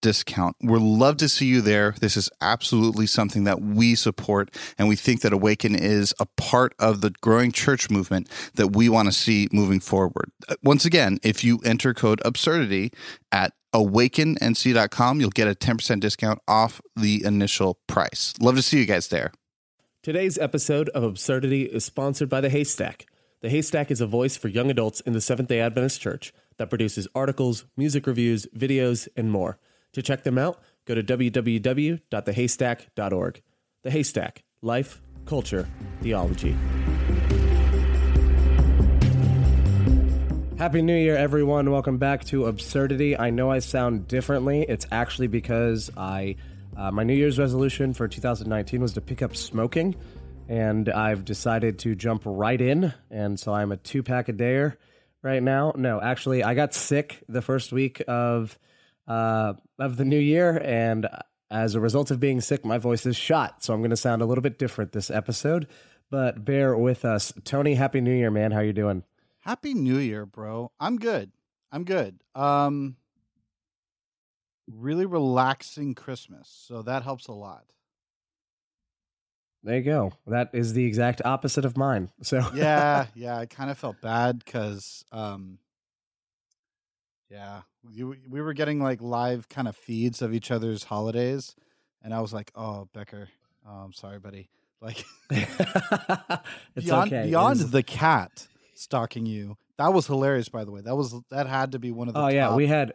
discount. We'd love to see you there. This is absolutely something that we support, and we think that Awaken is a part of the growing church movement that we want to see moving forward. Uh, once again, if you enter code absurdity at awakennc.com, you'll get a 10% discount off the initial price. Love to see you guys there. Today's episode of Absurdity is sponsored by The Haystack. The Haystack is a voice for young adults in the Seventh day Adventist Church that produces articles, music reviews, videos, and more. To check them out, go to www.thehaystack.org. The Haystack Life, Culture, Theology. Happy New Year, everyone. Welcome back to Absurdity. I know I sound differently. It's actually because I. Uh, my New Year's resolution for 2019 was to pick up smoking, and I've decided to jump right in. And so I'm a two pack a dayer right now. No, actually, I got sick the first week of uh, of the new year, and as a result of being sick, my voice is shot, so I'm going to sound a little bit different this episode. But bear with us, Tony. Happy New Year, man. How you doing? Happy New Year, bro. I'm good. I'm good. Um, really relaxing Christmas, so that helps a lot. There you go. That is the exact opposite of mine. So yeah, yeah, I kind of felt bad because, um, yeah, you, we were getting like live kind of feeds of each other's holidays, and I was like, "Oh, Becker, oh, I'm sorry, buddy." Like beyond okay. beyond the cat stalking you, that was hilarious. By the way, that was that had to be one of the. Oh yeah, we had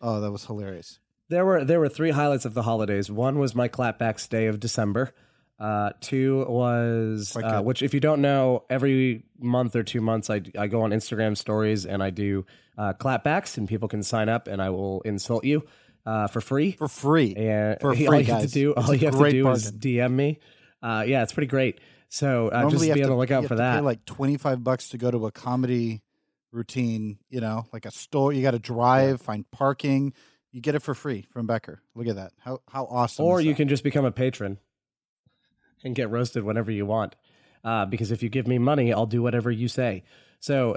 Oh, that was hilarious. there were there were three highlights of the holidays. One was my clapbacks day of December. Uh, two was Quite uh, good. which, if you don't know, every month or two months, I I go on Instagram stories and I do uh, clapbacks, and people can sign up, and I will insult you uh, for free. For free. and for all free, you have to guys. do, It's all a you have to great do is bargain. DM me. Uh, yeah, it's pretty great. So uh, Normally just you be have on the lookout you for have to that. Pay like twenty five bucks to go to a comedy routine. You know, like a store. You got to drive, find parking. You get it for free from Becker. Look at that. How how awesome! or is you that? can just become a patron and get roasted whenever you want. Uh, because if you give me money, I'll do whatever you say. So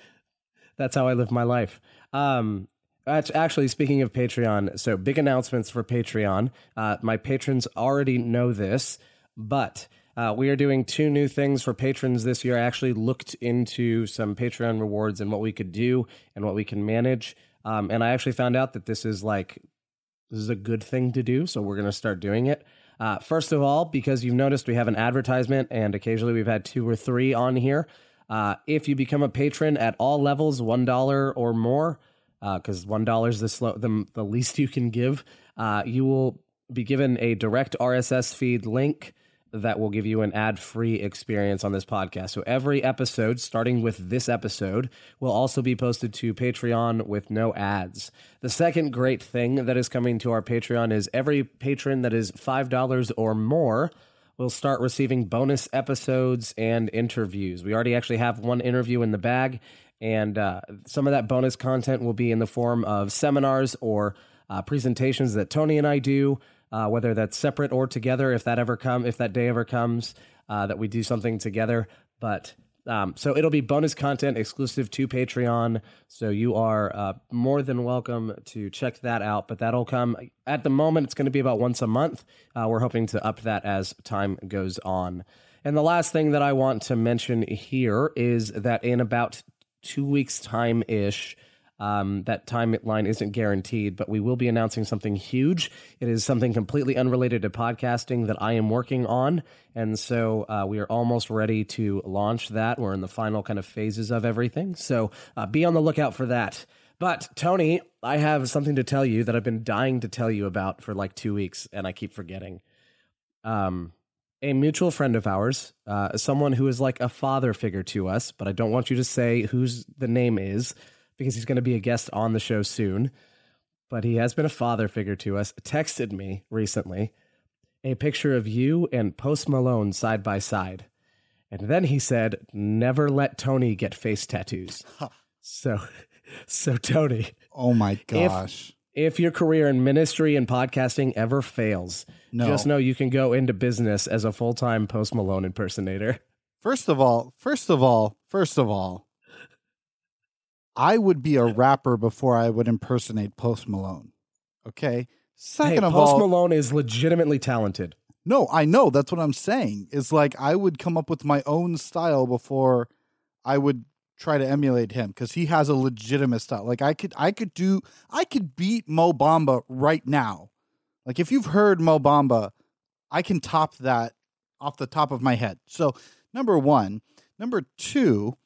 that's how I live my life. Um, actually, speaking of Patreon, so big announcements for Patreon. Uh, my patrons already know this, but uh, we are doing two new things for patrons this year. I actually looked into some Patreon rewards and what we could do and what we can manage. Um, and I actually found out that this is like this is a good thing to do, so we're going to start doing it. Uh, first of all, because you've noticed we have an advertisement, and occasionally we've had two or three on here. Uh, if you become a patron at all levels, one dollar or more, because one dollar is the, slow, the the least you can give, uh, you will be given a direct RSS feed link that will give you an ad free experience on this podcast. So every episode, starting with this episode, will also be posted to Patreon with no ads. The second great thing that is coming to our Patreon is every patron that is $5 or more will start receiving bonus episodes and interviews. We already actually have one interview in the bag, and uh, some of that bonus content will be in the form of seminars or uh, presentations that Tony and I do uh, whether that's separate or together, if that ever come, if that day ever comes, uh, that we do something together. But um, so it'll be bonus content exclusive to Patreon. So you are uh, more than welcome to check that out. But that'll come at the moment. It's going to be about once a month. Uh, we're hoping to up that as time goes on. And the last thing that I want to mention here is that in about two weeks' time ish, um, that timeline isn't guaranteed, but we will be announcing something huge. It is something completely unrelated to podcasting that I am working on. And so uh, we are almost ready to launch that. We're in the final kind of phases of everything. So uh, be on the lookout for that. But Tony, I have something to tell you that I've been dying to tell you about for like two weeks, and I keep forgetting. Um, a mutual friend of ours, uh, someone who is like a father figure to us, but I don't want you to say whose the name is because he's going to be a guest on the show soon. But he has been a father figure to us. Texted me recently a picture of you and Post Malone side by side. And then he said, Never let Tony get face tattoos. so, so Tony. Oh my gosh. If, if your career in ministry and podcasting ever fails, No. just know you can go into business as a full time Post Malone impersonator. First of all, first of all, first of all, I would be a rapper before I would impersonate Post Malone. Okay. Second hey, of Post all, Malone is legitimately talented. no, I know that's what I'm saying. Is like I would come up with my own style before I would try to emulate him because he has a legitimate style. Like I could, I could do, I could beat Mo Bamba right now. Like if you've heard Mo Bamba, I can top that off the top of my head. So number one, number two,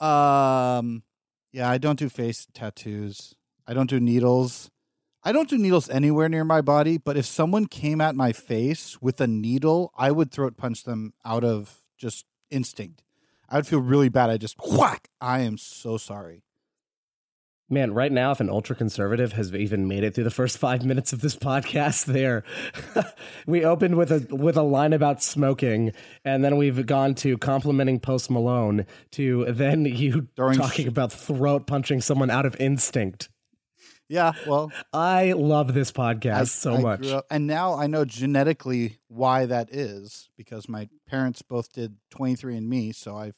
um, yeah, I don't do face tattoos. I don't do needles. I don't do needles anywhere near my body, but if someone came at my face with a needle, I would throat punch them out of just instinct. I would feel really bad. I just whack. I am so sorry. Man, right now, if an ultra conservative has even made it through the first five minutes of this podcast, there, we opened with a with a line about smoking, and then we've gone to complimenting Post Malone, to then you During talking sh- about throat punching someone out of instinct. Yeah, well, I love this podcast I, so I much. up- and now I know genetically why that is because my parents both did 23andMe, so I've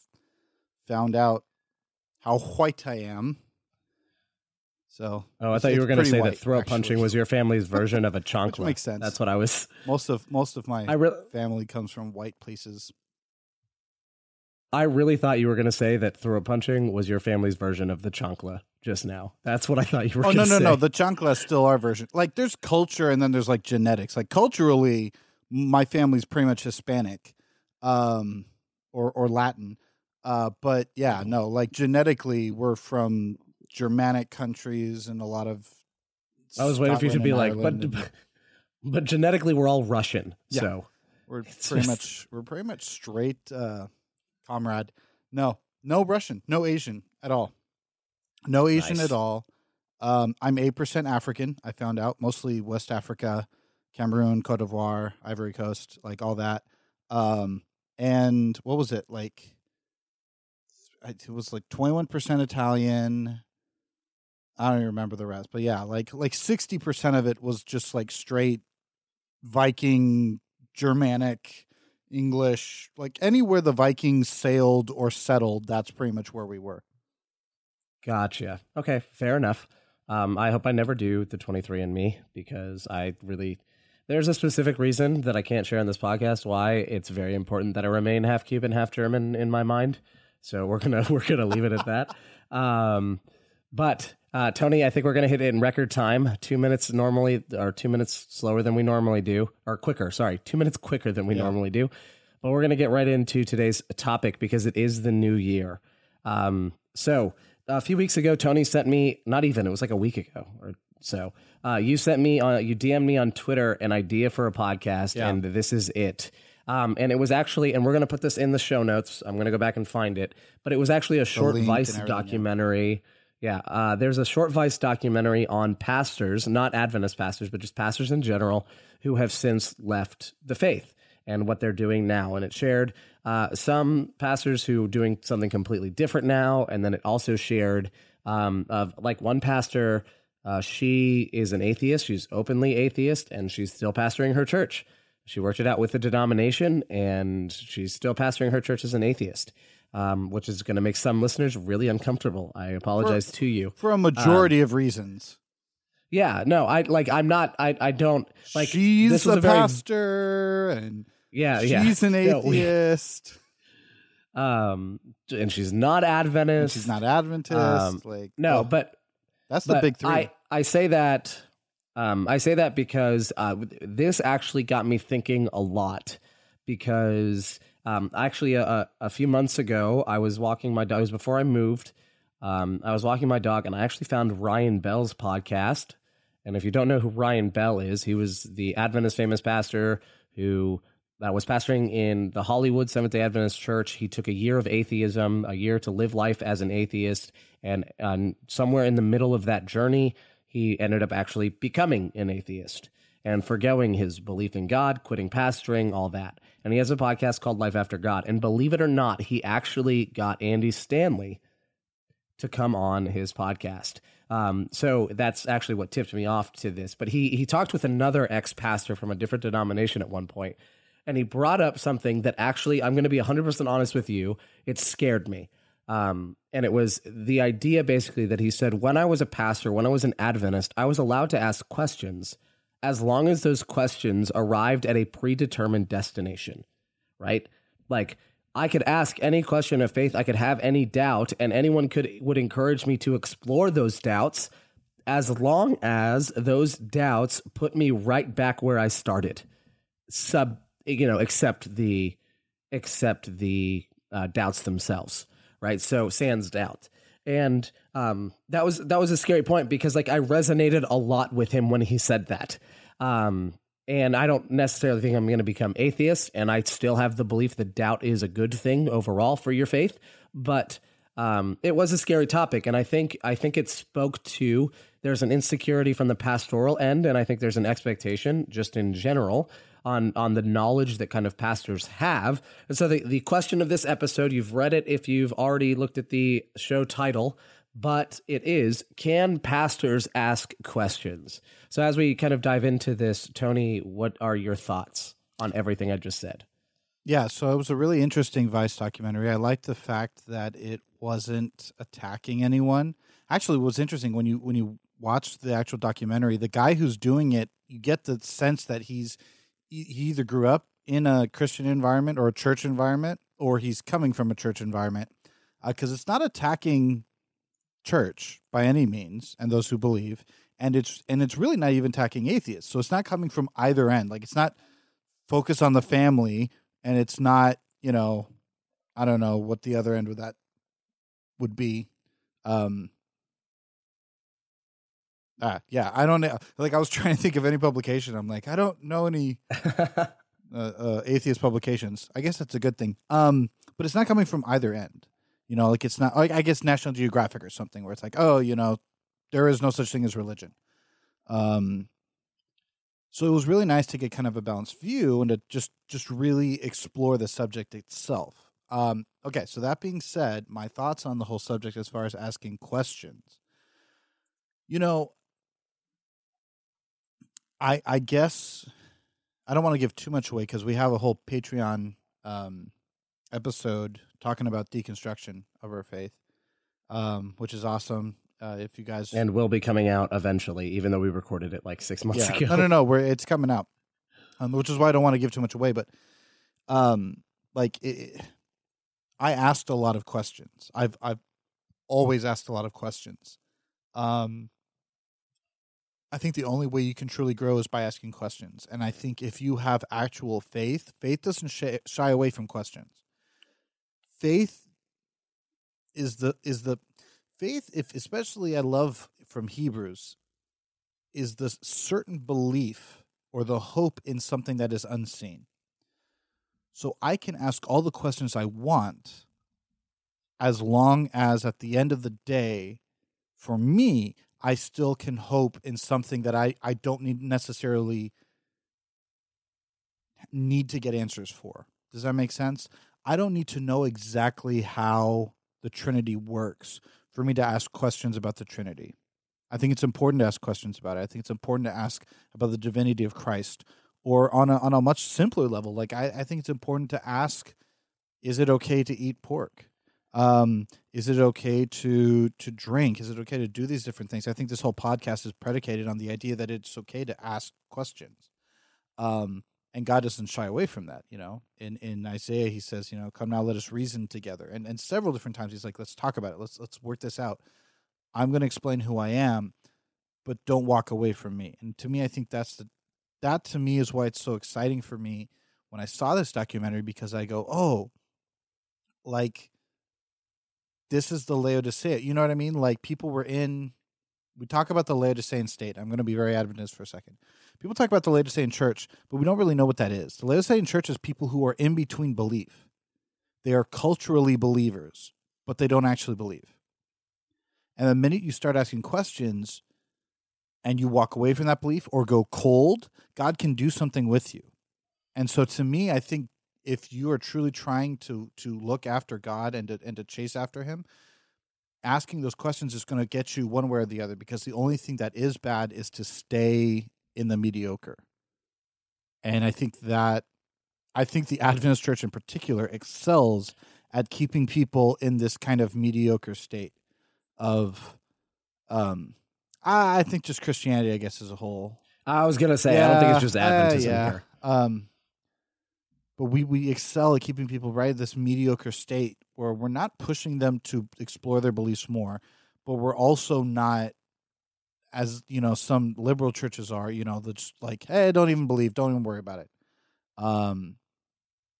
found out how white I am. So Oh, I thought you were going to say white, that throat actually. punching was your family's version of a chancla. makes sense. That's what I was. most of most of my really, family comes from white places. I really thought you were going to say that throat punching was your family's version of the chancla just now. That's what I thought you were. Oh no no say. no! The chancla is still our version. Like there's culture and then there's like genetics. Like culturally, my family's pretty much Hispanic, um, or or Latin. Uh, but yeah, no, like genetically, we're from Germanic countries and a lot of. I was waiting for you to be like, Ireland but and but genetically we're all Russian. Yeah. So we're pretty just- much we're pretty much straight, uh, comrade. No, no Russian, no Asian at all, no Asian Nice. at all. Um, I'm eight percent African. I found out mostly West Africa, Cameroon, Cote d'Ivoire, Ivory Coast, like all that. Um, and what was it like? It was like twenty one percent Italian. I don't even remember the rest, but yeah, like like sixty percent of it was just like straight Viking, Germanic, English, like anywhere the Vikings sailed or settled, that's pretty much where we were. gotcha. Okay, fair enough. Um, I hope I never do the 23andMe because I really there's a specific reason that I can't share on this podcast why it's very important that I remain half Cuban, half German in my mind. So we're gonna we're gonna leave it at that. Um, but uh, Tony, I think we're gonna hit it in record time. Two minutes normally, or two minutes slower than we normally do, or quicker. Sorry, two minutes quicker than we Yeah. normally do. But we're gonna get right into today's topic because it is the new year. Um, so a few weeks ago, Tony sent me not even it was like a week ago or so. Uh, you sent me on you DM'd me on Twitter an idea for a podcast, Yeah. and this is it. Um, and it was actually, and we're going to put this in the show notes. I'm going to go back and find it, but it was actually a short Vice everything, yeah. Yeah, uh, there's a short Vice documentary on pastors, not Adventist pastors, but just pastors in general who have since left the faith and what they're doing now. And it shared uh, some pastors who are doing something completely different now, and then it also shared um, of like one pastor. Uh, she is an atheist. She's openly atheist, and she's still pastoring her church. She worked it out with the denomination, and she's still pastoring her church as an atheist, um, which is going to make some listeners really uncomfortable. I apologize to you. For a majority of reasons. Yeah, no, I like. I'm not. I. I don't like. She's this a a very pastor and Yeah, yeah. She's an No, we- atheist. um, and she's not Adventist. She's not Adventist. Um, like No, well, but that's the but big three. I, I say that um, I say that because uh, this actually got me thinking a lot. Because um, actually, a, a few months ago, I was walking my dog. It was before I moved. Um, I was walking my dog, and I actually found Ryan Bell's podcast. And if you don't know who Ryan Bell is, he was the Adventist famous pastor who uh, was pastoring in the Hollywood Seventh day Adventist Church. He took a year of atheism, a year to live life as an atheist. And um, somewhere in the middle of that journey, he ended up actually becoming an atheist and forgoing his belief in God, quitting pastoring, all that. And he has a podcast called Life After God. And believe it or not, he actually got Andy Stanley to come on his podcast. Um, so that's actually what tipped me off to this. But he he talked with another ex pastor from a different denomination at one point, and he brought up something that actually I'm going to be 100 percent honest with you. It scared me. Um, and it was the idea basically that he said when I was a pastor, when I was an Adventist, I was allowed to ask questions as long as those questions arrived at a predetermined destination, right? Like I could ask any question of faith, I could have any doubt, and anyone could would encourage me to explore those doubts as long as those doubts put me right back where I started. Sub, you know, except the except the uh, doubts themselves, right? So sans doubt. And um, that was that was a scary point because like I resonated a lot with him when he said that. Um, and I don't necessarily think I'm going to become atheist, and I still have the belief that doubt is a good thing overall for your faith. But um, it was a scary topic, and I think I think it spoke to there's an insecurity from the pastoral end, and I think there's an expectation just in general on on the knowledge that kind of pastors have. And so the the question of this episode, you've read it if you've already looked at the show title, but it is can pastors ask questions? So as we kind of dive into this, Tony, what are your thoughts on everything I just said? Yeah, so it was a really interesting Vice documentary. I liked the fact that it wasn't attacking anyone. Actually, what was interesting when you when you watch the actual documentary, the guy who's doing it, you get the sense that he's he he either grew up in a Christian environment or a church environment, or he's coming from a church environment, because it's not attacking church by any means and those who believe, and it's and it's really not even attacking atheists. So it's not coming from either end. Like it's not focus on the family and it's not you know i don't know what the other end of that would be um ah yeah i don't know like i was trying to think of any publication i'm like i don't know any uh, uh, atheist publications i guess that's a good thing um but it's not coming from either end you know like it's not like i guess national geographic or something where it's like oh you know there is no such thing as religion um so it was really nice to get kind of a balanced view and to just just really explore the subject itself. Um, okay, so that being said, my thoughts on the whole subject as far as asking questions. You know, I I guess I don't want to give too much away because we have a whole Patreon um, episode talking about deconstruction of our faith, um, which is awesome. Uh, if you guys and will be coming out eventually, even though we recorded it like six months yeah. ago. No, no, no. We're, it's coming out, um, which is why I don't want to give too much away. But, um, like, it, I asked a lot of questions. I've I've always asked a lot of questions. Um, I think the only way you can truly grow is by asking questions. And I think if you have actual faith, faith doesn't shy, away from questions. Faith is the is the faith if especially I love from Hebrews is the certain belief or the hope in something that is unseen. So I can ask all the questions I want as long as at the end of the day, for me, I still can hope in something that I, I don't need necessarily need to get answers for. Does that make sense? I don't need to know exactly how the Trinity works for me to ask questions about the Trinity. I think it's important to ask questions about it. I think it's important to ask about the divinity of Christ, or on a on a much simpler level. Like I, I think it's important to ask: Is it okay to eat pork? Um, is it okay to to drink? Is it okay to do these different things? I think this whole podcast is predicated on the idea that it's okay to ask questions. Um, and God doesn't shy away from that. You know, in in Isaiah, He says, you know, come now, let us reason together. And and several different times He's like, let's talk about it. Let's let's work this out. I'm going to explain who I am, but don't walk away from me. And to me, I think that's the that to me is why it's so exciting for me when I saw this documentary because I go, oh, like this is the Laodicea. You know what I mean? Like people were in. We talk about the Laodicean state. I'm going to be very Adventist for a second. People talk about the Laodicean church, but we don't really know what that is. The Laodicean church is people who are in between belief. They are culturally believers, but they don't actually believe. And the minute you start asking questions and you walk away from that belief or go cold, God can do something with you. And so to me, I think if you are truly trying to to look after God and to and to chase after him, asking those questions is going to get you one way or the other because the only thing that is bad is to stay in the mediocre. And I think that I think the Adventist church in particular excels at keeping people in this kind of mediocre state of um I think just Christianity I guess as a whole. I was gonna say I don't think it's just uh, Adventism yeah. here. Um but we we excel at keeping people right at this mediocre state where we're not pushing them to explore their beliefs more, but we're also not as you know some liberal churches are you know that's like hey don't even believe don't even worry about it. Um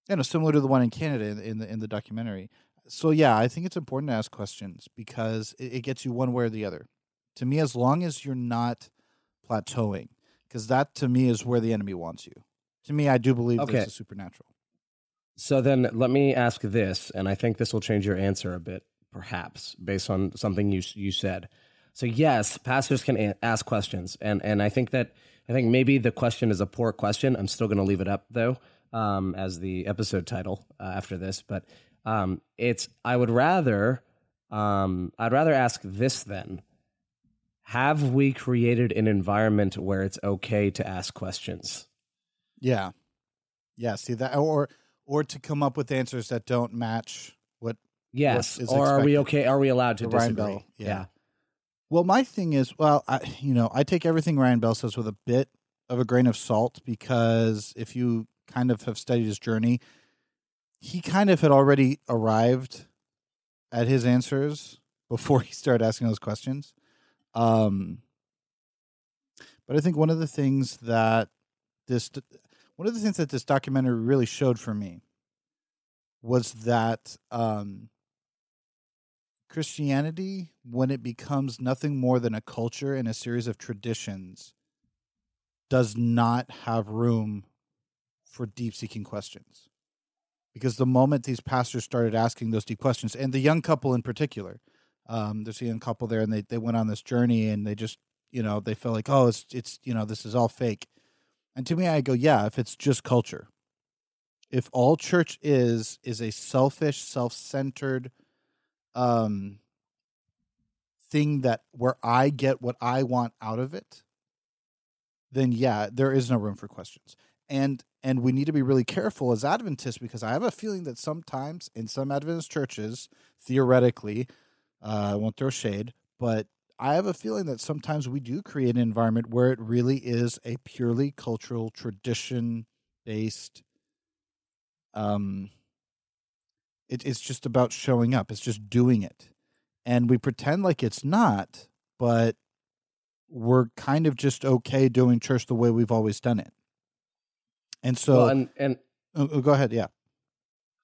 you know similar to the one in canada in, in the in the documentary. So yeah i think it's important to ask questions because it, it gets you one way or the other. To me as long as you're not plateauing because that to me is where the enemy wants you. To me i do believe Okay. there's a supernatural So then let me ask this, and I think this will change your answer a bit, perhaps, based on something you you said. So yes, pastors can a- ask questions, and and I think that I think maybe the question is a poor question. I'm still going to leave it up though, um, as the episode title uh, after this. But um, it's I would rather um, I'd rather ask this then. Have we created an environment where it's okay to ask questions? yeah yeah see that or or to come up with answers that don't match what Yes, is or are we okay? Are we allowed to disagree? Bell, yeah. Well, my thing is, well, I, you know, I take everything Ryan Bell says with a bit of a grain of salt because if you kind of have studied his journey, he kind of had already arrived at his answers before he started asking those questions. Um, but I think one of the things that this, one of the things that this documentary really showed for me was that um, Christianity, when it becomes nothing more than a culture and a series of traditions, does not have room for deep seeking questions. Because the moment these pastors started asking those deep questions, and the young couple in particular, um, there's a young couple there, and they, they went on this journey, and they just, you know, they felt like, oh, it's it's you know, this is all fake. And to me, I go, yeah, if it's just culture, if all church is is a selfish, self centered, um thing that where I get what I want out of it, then yeah, there is no room for questions. And and we need to be really careful as Adventists because I have a feeling that sometimes in some Adventist churches, theoretically, uh, I won't throw shade, but I have a feeling that sometimes we do create an environment where it really is a purely cultural tradition based um it, it's just about showing up. It's just doing it. And we pretend like it's not but we're kind of just okay doing church the way we've always done it. And so well, and and oh, oh, go ahead yeah.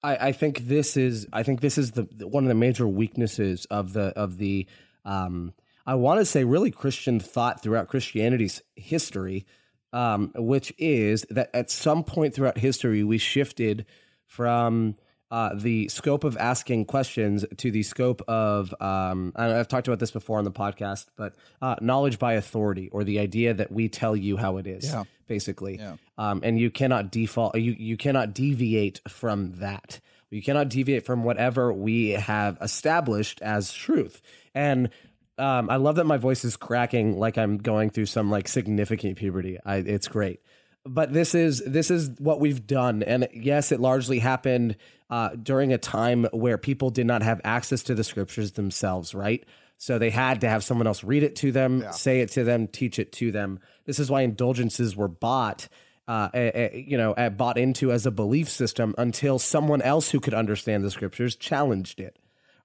I, I think this is I think this is the, the- one of the major weaknesses of the of the um, I want to say really Christian thought throughout Christianity's history, um, which is that at some point throughout history we shifted from uh, the scope of asking questions to the scope of um, and I've talked about this before on the podcast, but uh, knowledge by authority or the idea that we tell you how it is, Yeah. basically Yeah. um, and you cannot default you you cannot deviate from that you cannot deviate from whatever we have established as truth and um, i love that my voice is cracking like i'm going through some like significant puberty I, it's great but this is this is what we've done and yes it largely happened uh, during a time where people did not have access to the scriptures themselves right so they had to have someone else read it to them Yeah. say it to them teach it to them this is why indulgences were bought uh, a, a, you know, bought into as a belief system until someone else who could understand the scriptures challenged it.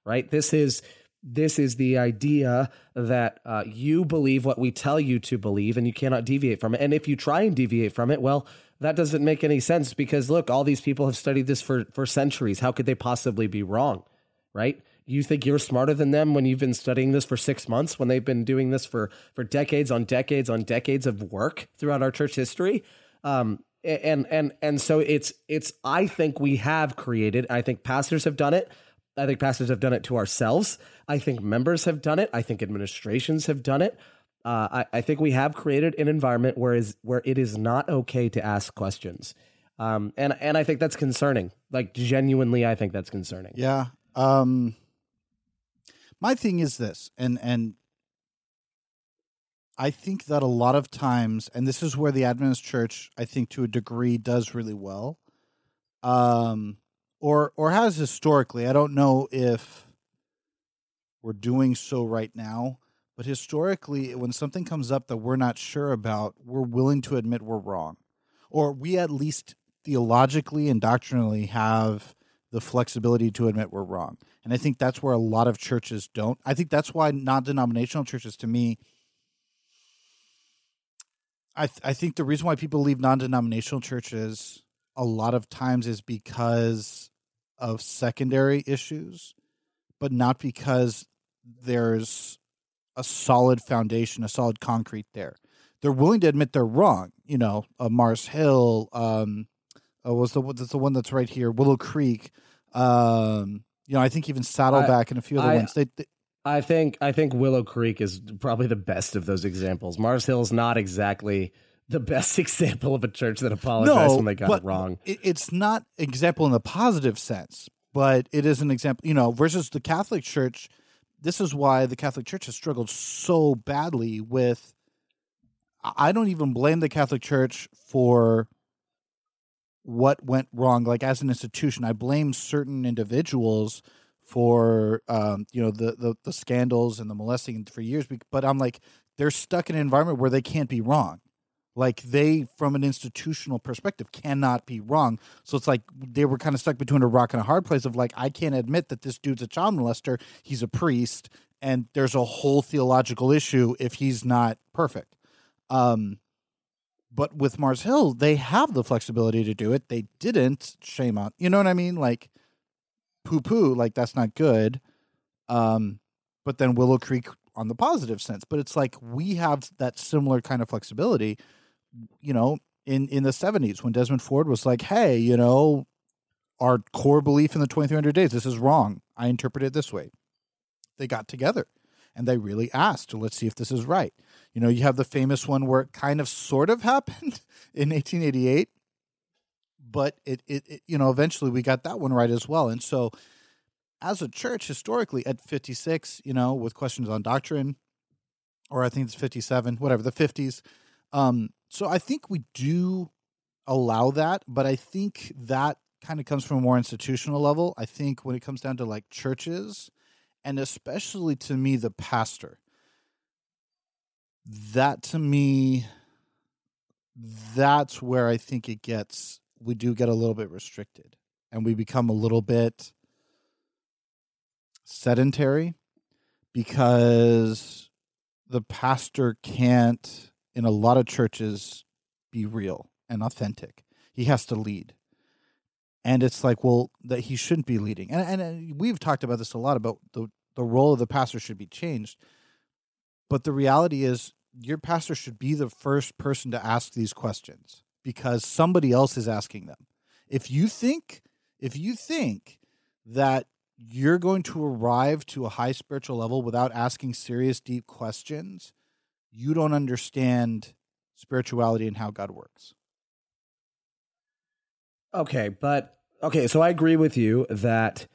Right. This is this is the idea that uh, you believe what we tell you to believe, and you cannot deviate from it. And if you try and deviate from it, well, that doesn't make any sense because look, all these people have studied this for for centuries. How could they possibly be wrong? Right? You think you're smarter than them when you've been studying this for six months, when they've been doing this for for decades on decades on decades of work throughout our church history. Um, and and and so it's it's I think we have created. I think pastors have done it. I think pastors have done it to ourselves. I think members have done it. I think administrations have done it. Uh, I, I, think we have created an environment where is where it is not okay to ask questions, um, and and I think that's concerning. Like genuinely, I think that's concerning. Yeah. Um, my thing is this, and and I think that a lot of times, and this is where the Adventist Church, I think, to a degree, does really well, um, or or has historically. I don't know if we're doing so right now, but historically, when something comes up that we're not sure about, we're willing to admit we're wrong, or we at least theologically and doctrinally have the flexibility to admit we're wrong. And I think that's where a lot of churches don't. I think that's why non-denominational churches, to me I th- I think the reason why people leave non-denominational churches a lot of times is because of secondary issues, but not because there's a solid foundation, a solid concrete there. They're willing to admit they're wrong. You know, uh, Mars Hill um, uh, was the that's the one that's right here, Willow Creek. Um, you know, I think even Saddleback I, and a few other I, ones. They, they I think I think Willow Creek is probably the best of those examples. Mars Hill is not exactly the best example of a church that apologized no, when they got it wrong. It's not an example in the positive sense, but it is an example. You know, versus the Catholic Church. This is why the Catholic Church has struggled so badly with. I don't even blame the Catholic Church for what went wrong. Like as an institution, I blame certain individuals for um, you know the, the the scandals and the molesting for years. But I'm like, they're stuck in an environment where they can't be wrong. Like they, from an institutional perspective, cannot be wrong. So it's like they were kind of stuck between a rock and a hard place of like, I can't admit that this dude's a child molester. He's a priest, and there's a whole theological issue if he's not perfect. Um, but with Mars Hill, they have the flexibility to do it. They didn't. Shame on you know what I mean? Like poo poo, like that's not good. Um, but then Willow Creek on the positive sense. But it's like we have that similar kind of flexibility, you know, in in the seventies when Desmond Ford was like, Hey, you know, our core belief in the twenty three hundred days, this is wrong. I interpret it this way. They got together and they really asked, let's see if this is right. You know, you have the famous one where it kind of sort of happened in 1888 but it, it, it, you know eventually we got that one right as well and so as a church historically at 56 you know with questions on doctrine or i think it's 57 whatever the 50s um so i think we do allow that but i think that kind of comes from a more institutional level. I think when it comes down to like churches and especially to me the pastor that to me that's where i think it gets we do get a little bit restricted and we become a little bit sedentary because the pastor can't in a lot of churches be real and authentic. He has to lead. And it's like well that he shouldn't be leading. And, and, and we've talked about this a lot about the, the role of the pastor should be changed. But the reality is your pastor should be the first person to ask these questions because somebody else is asking them. If you think if you think that you're going to arrive to a high spiritual level without asking serious deep questions, you don't understand spirituality and how God works. Okay, but okay, so I agree with you that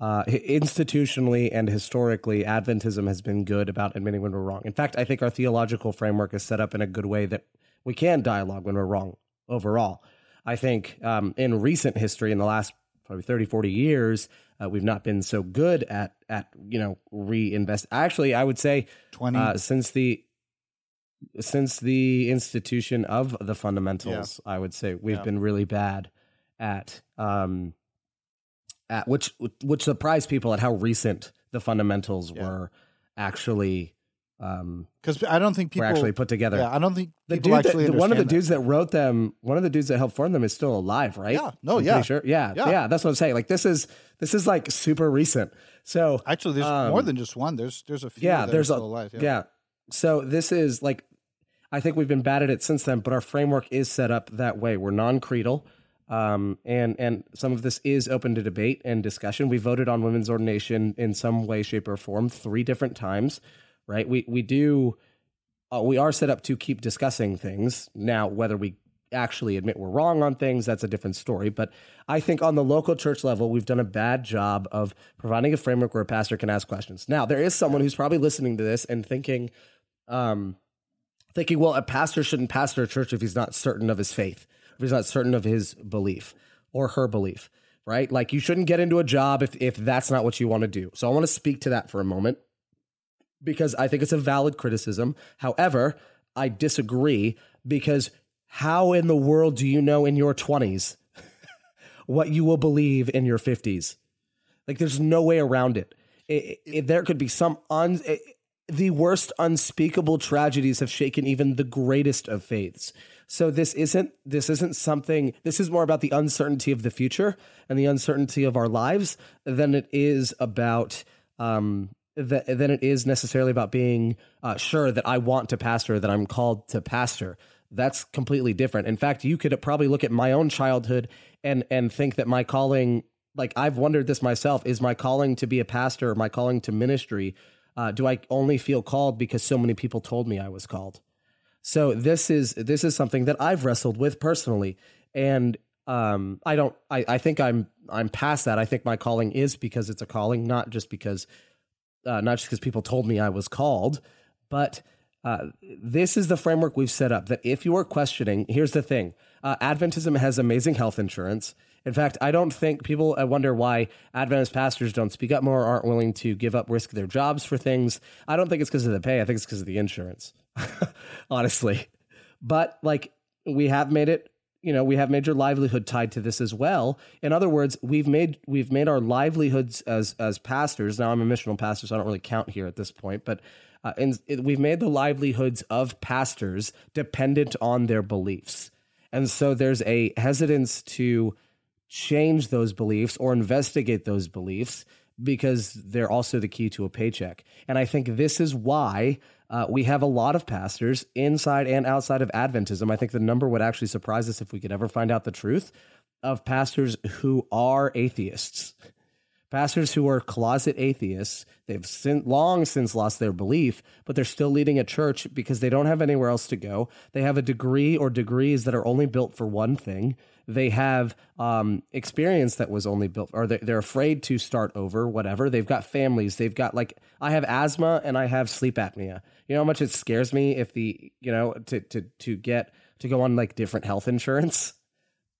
uh, institutionally and historically, Adventism has been good about admitting when we're wrong. In fact, I think our theological framework is set up in a good way that we can dialogue when we're wrong overall. I think um, in recent history, in the last probably 30, 40 years, uh, we've not been so good at at you know reinvest. Actually, I would say 20 uh, since the since the institution of the fundamentals, I would say we've Yeah. been really bad at um at which which surprised people at how recent the fundamentals Yeah. were actually um Because I don't think people were actually put together. Yeah, I don't think the dude that, one of the understand dudes that. wrote them, one of the dudes that helped form them is still alive, right? Yeah. No, I'm yeah. sure. Yeah, Yeah. yeah, That's what I'm saying. Like this is this is like super recent. So. Actually, there's Um, more than just one. There's there's a few. yeah, that there's are a alive. yeah. So this is like, I think we've been bad at it since then, but our framework is set up that way. We're non-creedal, um, and and some of this is open to debate and discussion. We voted on women's ordination in some way, shape, or form three different times, right? We we do, uh, we are set up to keep discussing things. Now, whether we actually admit we're wrong on things, that's a different story. But I think on the local church level, we've done a bad job of providing a framework where a pastor can ask questions. Now, there is someone who's probably listening to this and thinking, um, thinking, well, a pastor shouldn't pastor a church if he's not certain of his faith, if he's not certain of his belief or her belief, right? Like you shouldn't get into a job if if that's not what you want to do. So I want to speak to that for a moment because I think it's a valid criticism. However, I disagree because how in the world do you know in your 20s what you will believe in your 50s? Like there's no way around it. It- it- there could be some un, it- the worst unspeakable tragedies have shaken even the greatest of faiths. So this isn't this isn't something this is more about the uncertainty of the future and the uncertainty of our lives than it is about um th- than it is necessarily about being uh, sure that I want to pastor that I'm called to pastor. That's completely different. In fact, you could probably look at my own childhood and and think that my calling like I've wondered this myself is my calling to be a pastor, my calling to ministry uh, do I only feel called because so many people told me I was called? So this is this is something that I've wrestled with personally, and um, I don't. I, I think I'm I'm past that. I think my calling is because it's a calling, not just because uh, not just because people told me I was called, but uh, this is the framework we've set up. That if you are questioning, here's the thing: uh, Adventism has amazing health insurance. In fact, I don't think people I wonder why Adventist pastors don't speak up more, aren't willing to give up, risk their jobs for things. I don't think it's because of the pay. I think it's because of the insurance, honestly. But like we have made it, you know, we have made your livelihood tied to this as well. In other words, we've made we've made our livelihoods as as pastors. Now I'm a missional pastor, so I don't really count here at this point, but. Uh, and we've made the livelihoods of pastors dependent on their beliefs. And so there's a hesitance to change those beliefs or investigate those beliefs because they're also the key to a paycheck. And I think this is why uh, we have a lot of pastors inside and outside of Adventism. I think the number would actually surprise us if we could ever find out the truth of pastors who are atheists. Pastors who are closet atheists, they've sin- long since lost their belief, but they're still leading a church because they don't have anywhere else to go. They have a degree or degrees that are only built for one thing. They have um, experience that was only built, or they're, they're afraid to start over, whatever. They've got families. They've got, like, I have asthma and I have sleep apnea. You know how much it scares me if the, you know, to, to, to get, to go on like different health insurance?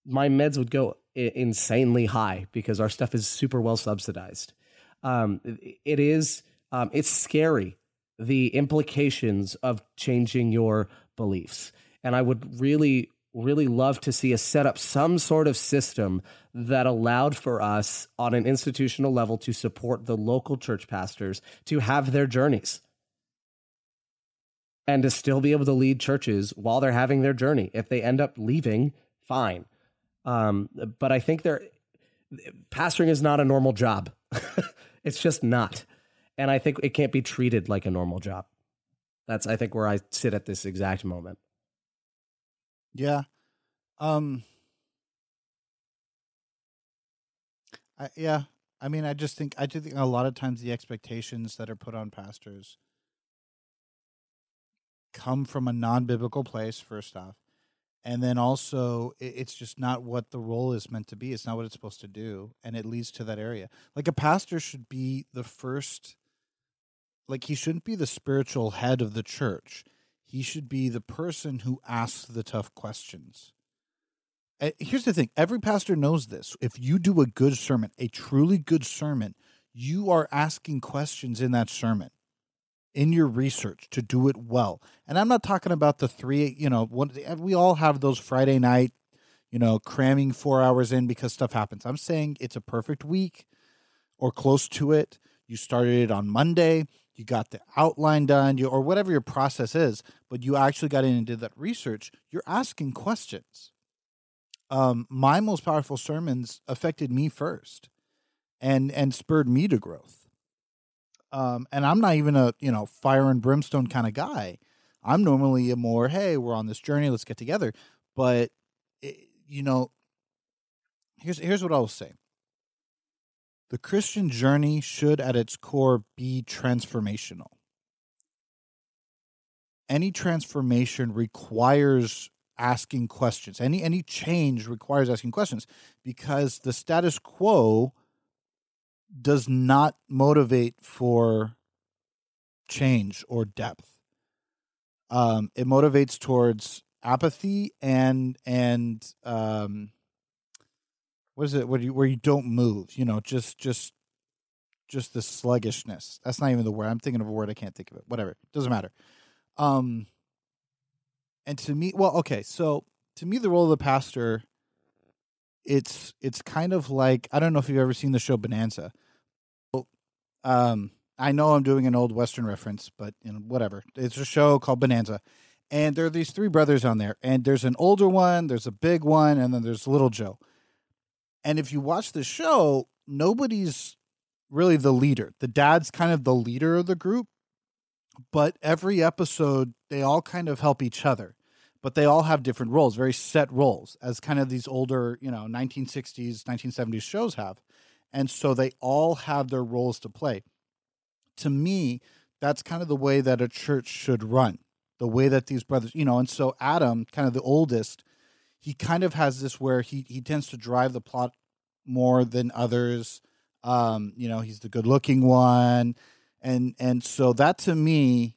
my meds would go insanely high because our stuff is super well subsidized. Um, it is um, it's scary the implications of changing your beliefs, and I would really really love to see us set up some sort of system that allowed for us on an institutional level to support the local church pastors to have their journeys and to still be able to lead churches while they're having their journey. If they end up leaving, fine. Um, but I think they're pastoring is not a normal job. it's just not. And I think it can't be treated like a normal job. That's I think where I sit at this exact moment. Yeah. Um I yeah, I mean I just think I do think a lot of times the expectations that are put on pastors come from a non-biblical place first off. And then also it, it's just not what the role is meant to be. It's not what it's supposed to do and it leads to that area. Like a pastor should be the first like he shouldn't be the spiritual head of the church he should be the person who asks the tough questions. Uh, Here's the thing every pastor knows this. If you do a good sermon, a truly good sermon, you are asking questions in that sermon. in your research to do it well. And I'm not talking about the three, you know, one, we all have those Friday night, you know, cramming four hours in because stuff happens. I'm saying it's a perfect week or close to it. You started it on Monday, you got the outline done, you, or whatever your process is, but you actually got in and did that research. You're asking questions. Um, my most powerful sermons affected me first and and spurred me to growth um, and I'm not even a you know fire and brimstone kind of guy. I'm normally a more hey, we're on this journey, let's get together. But it, you know, here's here's what I will say. The Christian journey should, at its core, be transformational. Any transformation requires asking questions. Any any change requires asking questions because the status quo does not motivate for change or depth. Um, it motivates towards apathy and and um, what is it? Where you where you don't move? You know, just just just the sluggishness. That's not even the word. I'm thinking of a word I can't think of it. Whatever, doesn't matter. Um, and to me, well, okay, so to me, the role of the pastor it's it's kind of like I don't know if you've ever seen the show Bonanza. Um, I know I'm doing an old Western reference, but you know, whatever. It's a show called Bonanza, and there are these three brothers on there, and there's an older one, there's a big one, and then there's Little Joe. And if you watch the show, nobody's really the leader. The dad's kind of the leader of the group, but every episode they all kind of help each other but they all have different roles, very set roles, as kind of these older, you know, 1960s, 1970s shows have. And so they all have their roles to play. To me, that's kind of the way that a church should run, the way that these brothers, you know, and so Adam, kind of the oldest, he kind of has this where he he tends to drive the plot more than others. Um, you know, he's the good looking one. And and so that to me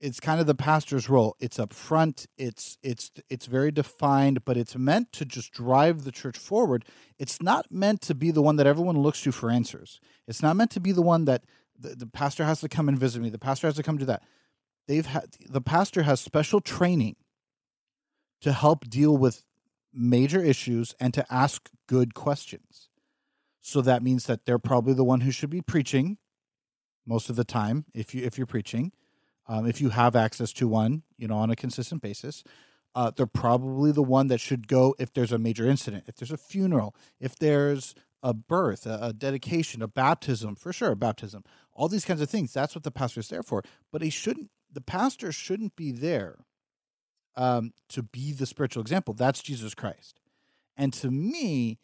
it's kind of the pastor's role. It's up front. It's it's it's very defined, but it's meant to just drive the church forward. It's not meant to be the one that everyone looks to for answers. It's not meant to be the one that the, the pastor has to come and visit me. The pastor has to come do that. They've had the pastor has special training to help deal with major issues and to ask good questions. So that means that they're probably the one who should be preaching most of the time if you if you're preaching um, if you have access to one, you know, on a consistent basis. Uh, they're probably the one that should go if there's a major incident, if there's a funeral, if there's a birth, a, a dedication, a baptism, for sure, a baptism, all these kinds of things. That's what the pastor is there for. But he shouldn't. The pastor shouldn't be there um, to be the spiritual example. That's Jesus Christ. And to me,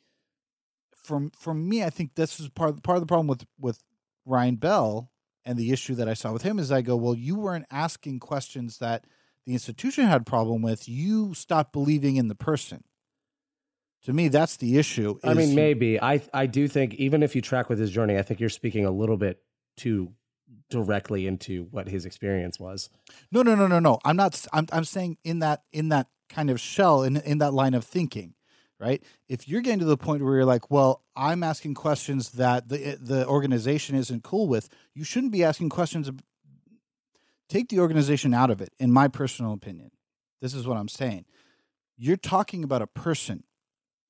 from for me, I think this is part of, part of the problem with with Ryan Bell and the issue that I saw with him is I go, well, you weren't asking questions that the institution had problem with. You stopped believing in the person. To me, that's the issue. I mean, maybe I I do think even if you track with his journey, I think you're speaking a little bit too directly into what his experience was. No, no, no, no, no. I'm not. I'm I'm saying in that in that kind of shell in in that line of thinking right? If you're getting to the point where you're like, well, I'm asking questions that the the organization isn't cool with, you shouldn't be asking questions. Take the organization out of it. In my personal opinion, this is what I'm saying. You're talking about a person.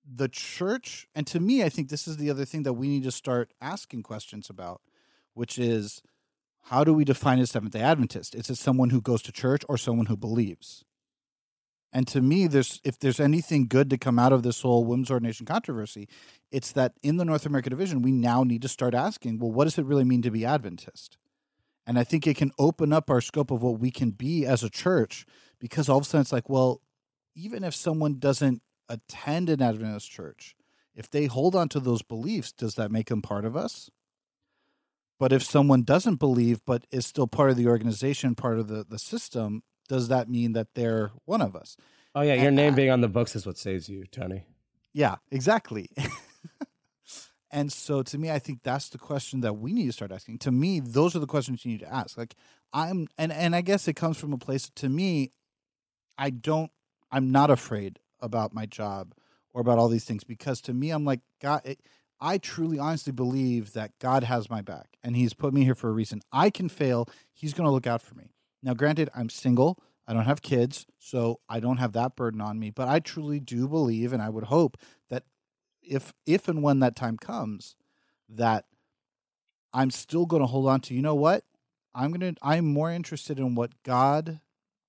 The church, and to me, I think this is the other thing that we need to start asking questions about, which is how do we define a Seventh day Adventist? Is it someone who goes to church or someone who believes? And to me, there's if there's anything good to come out of this whole women's ordination controversy, it's that in the North America division, we now need to start asking, well, what does it really mean to be Adventist? And I think it can open up our scope of what we can be as a church because all of a sudden it's like, well, even if someone doesn't attend an Adventist church, if they hold on to those beliefs, does that make them part of us? But if someone doesn't believe but is still part of the organization, part of the, the system, does that mean that they're one of us? Oh yeah, your and, name being on the books is what saves you, Tony. Yeah, exactly. and so to me, I think that's the question that we need to start asking. To me, those are the questions you need to ask. Like I'm and and I guess it comes from a place to me I don't I'm not afraid about my job or about all these things because to me I'm like God it, I truly, honestly believe that God has my back and He's put me here for a reason. I can fail. He's going to look out for me. Now, granted, I'm single. I don't have kids, so I don't have that burden on me. But I truly do believe, and I would hope that if if and when that time comes, that I'm still going to hold on to. You know what? I'm gonna. I'm more interested in what God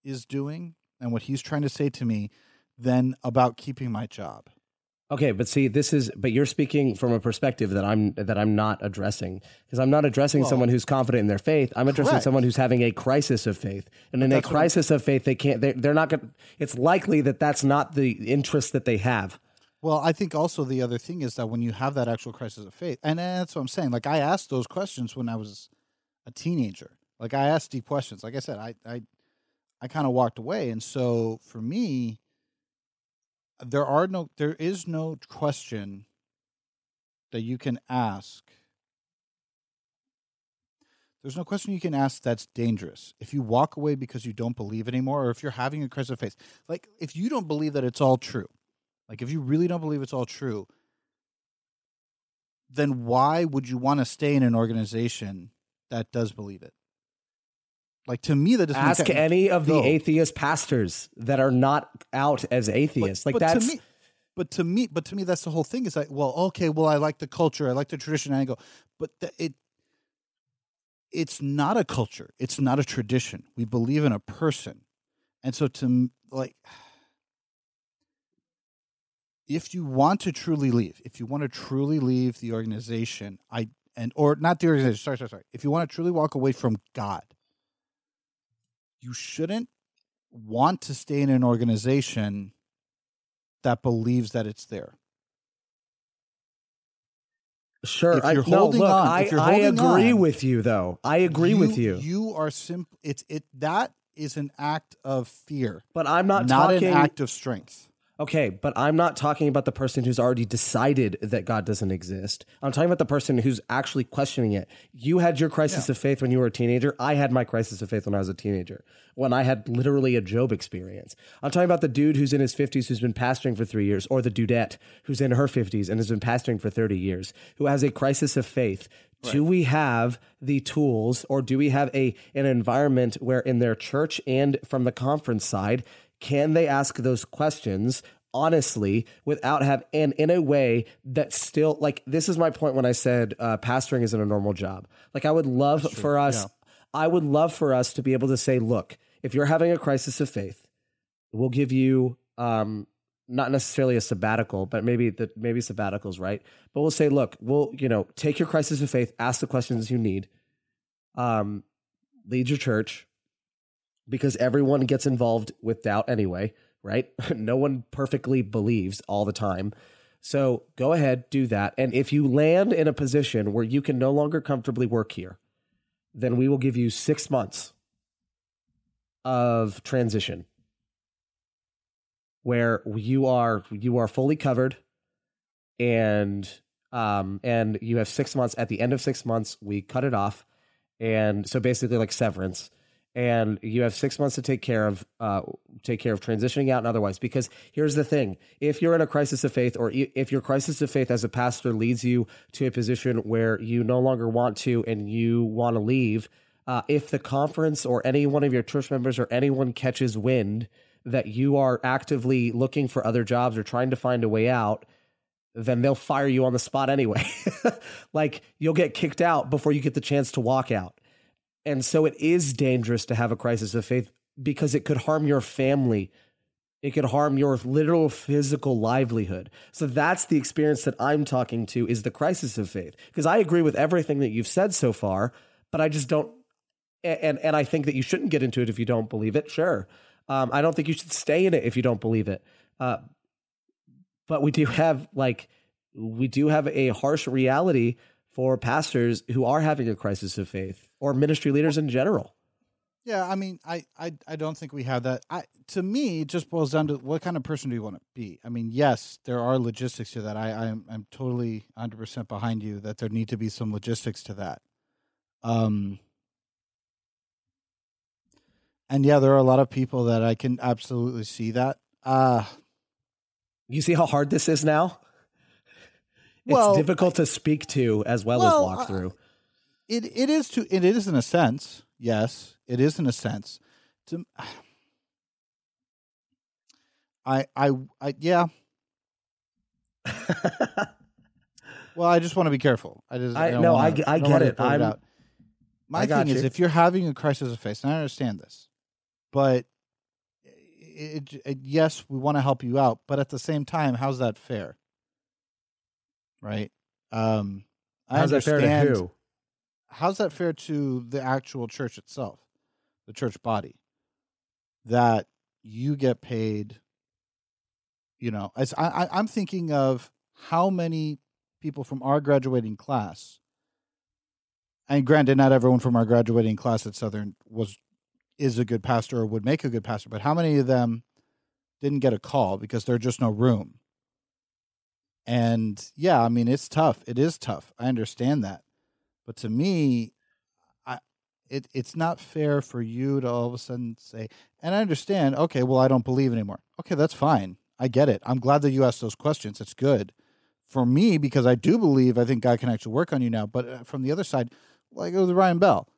is doing and what He's trying to say to me than about keeping my job. Okay, but see, this is but you're speaking from a perspective that I'm that I'm not addressing because I'm not addressing Well, someone who's confident in their faith. I'm addressing correct. someone who's having a crisis of faith, and in a that's crisis of faith, they can't. They're, they're not going. It's likely that that's not the interest that they have. Well, I think also the other thing is that when you have that actual crisis of faith, and that's what I'm saying. Like I asked those questions when I was a teenager. Like I asked deep questions. Like I said, I I I kind of walked away, and so for me, there are no, there is no question that you can ask. There's no question you can ask that's dangerous. If you walk away because you don't believe anymore, or if you're having a crisis of faith, like if you don't believe that it's all true, like if you really don't believe it's all true, then why would you want to stay in an organization that does believe it? Like to me, that doesn't make Ask any of the atheist pastors that are not out as atheists. like but that's to me, but to me, but to me, that's the whole thing. Is like, well, okay, well, I like the culture, I like the tradition, and I go, but the, it, it's not a culture, it's not a tradition. We believe in a person, and so to like, if you want to truly leave, if you want to truly leave the organization, I and or not the organization. Sorry, sorry, sorry. If you want to truly walk away from God, you shouldn't want to stay in an organization that believes that it's there. sure. if I, you're no, holding look, on- I, if you're I agree on, with you, though. I agree with you, You are simple. It's it that is an act of fear, but I'm not, not talking. an act of strength. Okay, but I'm not talking about the person who's already decided that God doesn't exist. I'm talking about the person who's actually questioning it. You had your crisis of faith when you were a teenager. I had my crisis of faith when I was a teenager, when I had literally a Job experience. I'm talking about the dude who's in his 50s who's been pastoring for three years, or the dudette who's in her 50s and has been pastoring for 30 years, who has a crisis of faith. Do we have the tools, or do we have a an environment where in their church and from the conference side, can they ask those questions honestly without have and in a way that still like this is my point when I said uh, pastoring isn't a normal job. Like I would love for us, I would love for us to be able to say, look, if you're having a crisis of faith, we'll give you um not necessarily a sabbatical, but maybe the maybe sabbaticals, right? But we'll say, look, we'll you know take your crisis of faith, ask the questions you need, um, lead your church, because everyone gets involved with doubt anyway, right? no one perfectly believes all the time. So go ahead, do that. And if you land in a position where you can no longer comfortably work here, then we will give you six months of transition where you are you are fully covered and um and you have six months at the end of six months we cut it off and so basically like severance and you have six months to take care of uh, take care of transitioning out and otherwise. Because here's the thing. If you're in a crisis of faith or if your crisis of faith as a pastor leads you to a position where you no longer want to and you want to leave uh, if the conference or any one of your church members or anyone catches wind that you are actively looking for other jobs or trying to find a way out then they'll fire you on the spot anyway. Like you'll get kicked out before you get the chance to walk out and so it is dangerous to have a crisis of faith because it could harm your family. It could harm your literal physical livelihood. So that's the experience that I'm talking to is the crisis of faith. Because I agree with everything that you've said so far, but I just don't and and I think that you shouldn't get into it if you don't believe it. Sure. Um, I don't think you should stay in it if you don't believe it. Uh, but we do have like we do have a harsh reality for pastors who are having a crisis of faith or ministry leaders in general. Yeah, I mean, I, I, I don't think we have that. I to me, it just boils down to what kind of person do you want to be. I mean, yes, there are logistics to that. I, I'm I'm totally 100 percent behind you that there need to be some logistics to that. Um, and yeah, there are a lot of people that I can absolutely see that. Uh You see how hard this is now? Well, it's difficult to speak to as well, well, as walk through. It it is to it is in a sense. Yes, it is in a sense. To I I I yeah. Well, I just want to be careful. I just I- don't no, wanna- I get- I get it. I'm- out. My I thing is, if you're having a crisis of faith, and I understand this, but it, it, yes, we want to help you out, but at the same time, how's that fair? Right? Um, I How's that fair to understand- who? how's that fair to the actual church itself, the church body, that you get paid? You know, as I, I, I'm thinking of how many people from our graduating class, and granted, not everyone from our graduating class at Southern was is a good pastor or would make a good pastor, but how many of them didn't get a call because there's just no room? And yeah, I mean, it's tough. It is tough. I understand that. But to me, I it it's not fair for you to all of a sudden say, and I understand, okay, well, I don't believe anymore. Okay, that's fine. I get it. I'm glad that you asked those questions. It's good for me because I do believe I think God can actually work on you now. But uh, from the other side, like with Ryan Bell,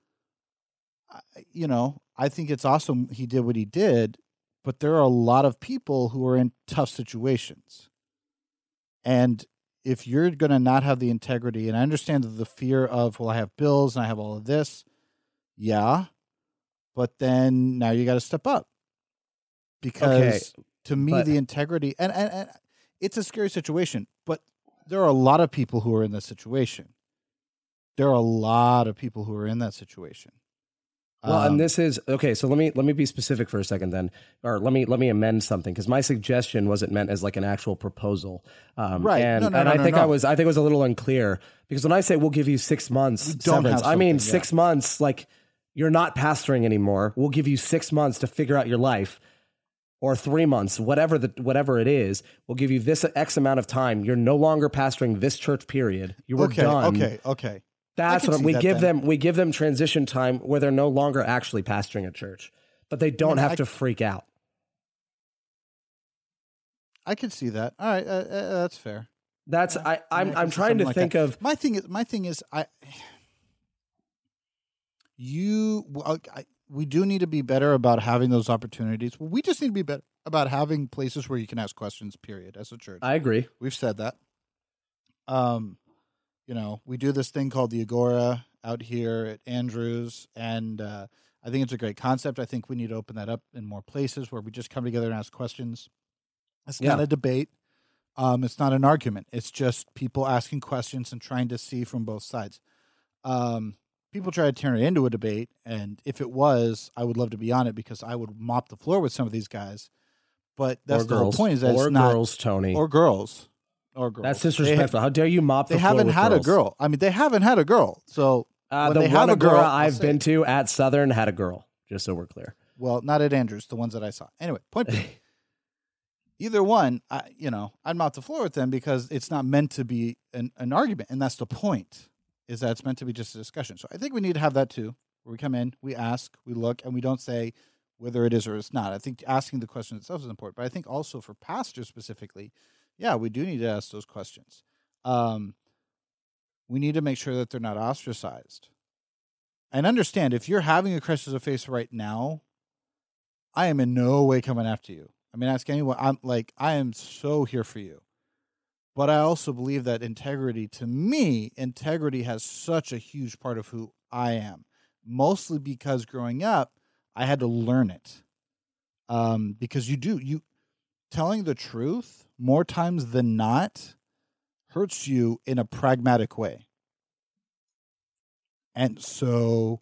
I, you know, I think it's awesome he did what he did, but there are a lot of people who are in tough situations. And if you're going to not have the integrity, and I understand the fear of, well, I have bills and I have all of this, yeah, but then now you got to step up because to me, but- the integrity, and, and, and it's a scary situation, but there are a lot of people who are in this situation. There are a lot of people who are in that situation. Well, Um, and this is okay. So let me let me be specific for a second, then, or let me let me amend something because my suggestion wasn't meant as like an actual proposal, um, Right. And, No, no, and no, I think. I was I think it was a little unclear because when I say we'll give you six months severance, I mean yeah. six months. Like you're not pastoring anymore. We'll give you six months to figure out your life, or three months, whatever the whatever it is. We'll give you this X amount of time. You're no longer pastoring this church. Period. You were okay, done. okay, okay. That's what we that give then. them. We give them transition time where they're no longer actually pastoring a church, but they don't mean, have I- to freak out. I can see that. All right, uh, uh, that's fair. That's Yeah, I. I I'm I I'm trying to like think that. of. My thing is, my thing is, I, you, well, I, we do need to be better about having those opportunities. We just need to be better about having places where you can ask questions. Period. As a church, I agree. we've said that. Um, you know, we do this thing called the Agora out here at Andrews, and uh, I think it's a great concept. I think we need to open that up in more places where we just come together and ask questions. It's not a debate. Um, it's not an argument. It's just people asking questions and trying to see from both sides. Um, people try to turn it into a debate, and if it was, I would love to be on it because I would mop the floor with some of these guys. But that's or the whole point is that or it's not girls, Tony. or girls or girls. That's They disrespectful. How dare you mop They, the floor haven't had girls? a girl. I mean, they haven't had a girl. So, Uh, When the they one have a girl, I've been to at Southern had a girl. Just so we're clear. well, not at Andrews, the ones that I saw. Anyway, point being, either one, I, you know, I'd mop the floor with them because it's not meant to be an, an argument, and that's the point. Is that it's meant to be just a discussion. So I think we need to have that too, where we come in, we ask, we look, and we don't say whether it is or it's not. I think asking the question itself is important, but I think also for pastors specifically, yeah, we do need to ask those questions. Um, we need to make sure that they're not ostracized. And understand if you're having a crisis of faith right now, I am in no way coming after you. I mean, ask anyone. I'm like, I am so here for you. But I also believe that integrity, to me, integrity has such a huge part of who I am. Mostly because growing up, I had to learn it. Um, because you do, you telling the truth more times than not hurts you in a pragmatic way. And so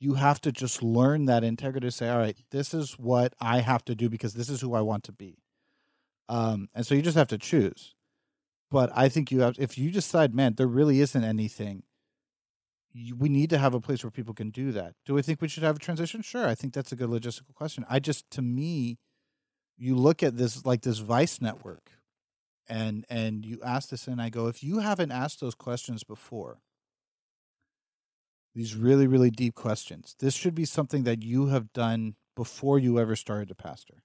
you have to just learn that integrity to say, all right, this is what I have to do because this is who I want to be. Um, and so you just have to choose. But I think you have, if you decide, man, there really isn't anything, you, we need to have a place where people can do that. Do I think we should have a transition? Sure. I think that's a good logistical question. I just, to me, you look at this like this vice network and and you ask this and i go if you haven't asked those questions before these really really deep questions this should be something that you have done before you ever started to pastor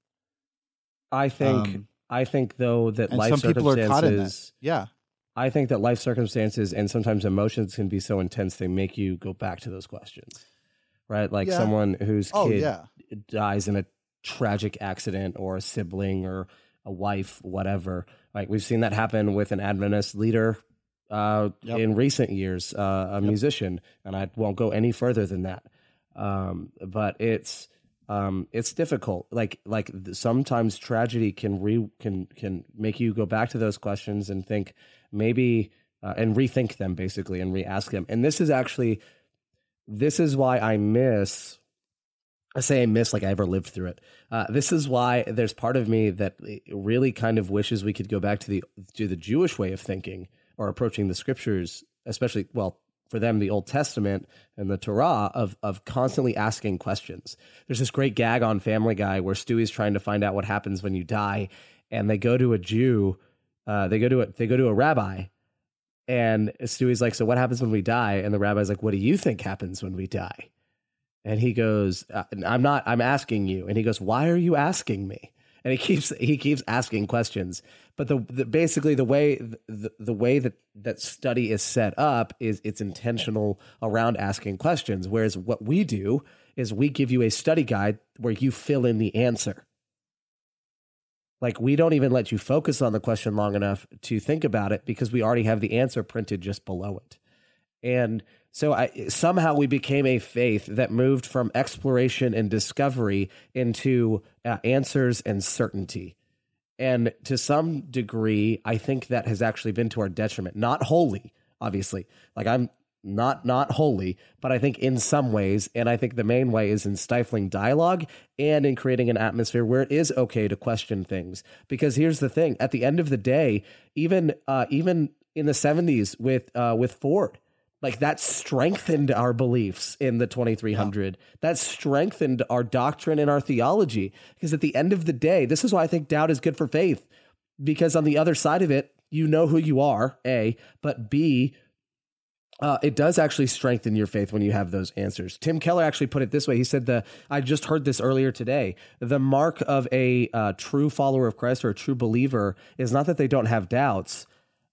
I think. Um, I think though that life some people are caught in that circumstances. yeah I think that life circumstances and sometimes emotions can be so intense they make you go back to those questions. Right? Like Yeah. someone whose Oh kid yeah, dies in a tragic accident or a sibling or a wife, whatever. Like we've seen that happen with an Adventist leader uh, Yep. in recent years, uh, a musician, and I won't go any further than that. Um, but it's um, it's difficult. Like like sometimes tragedy can re can can make you go back to those questions and think maybe uh, and rethink them basically and re-ask them. And this is actually this is why I miss I say I miss like I ever lived through it. Uh, this is why there's part of me that really kind of wishes we could go back to the to the Jewish way of thinking or approaching the scriptures, especially well for them the Old Testament and the Torah of of constantly asking questions. There's this great gag on Family Guy where Stewie's trying to find out what happens when you die, and they go to a Jew, uh, they go to a they go to a rabbi, and Stewie's like, "So what happens when we die?" And the rabbi's like, "What do you think happens when we die?" And he goes, uh, "I'm not. I'm asking you." And he goes, "Why are you asking me?" And he keeps he keeps asking questions. But the, the basically the way the, the way that that study is set up is it's intentional around asking questions. Whereas what we do is we give you a study guide where you fill in the answer. Like we don't even let you focus on the question long enough to think about it because we already have the answer printed just below it. And so I, somehow we became a faith that moved from exploration and discovery into uh, answers and certainty. And to some degree, I think that has actually been to our detriment. Not wholly, obviously. Like I'm not not wholly, but I think in some ways, and I think the main way is in stifling dialogue and in creating an atmosphere where it is okay to question things. Because here's the thing: at the end of the day, even uh, even in the '70s with uh, with Ford, like that strengthened our beliefs in the 2300 that strengthened our doctrine and our theology because at the end of the day this is why i think doubt is good for faith because on the other side of it you know who you are a but b uh, it does actually strengthen your faith when you have those answers. Tim Keller actually put it this way. He said, "The I just heard this earlier today. The mark of a uh, true follower of Christ or a true believer is not that they don't have doubts,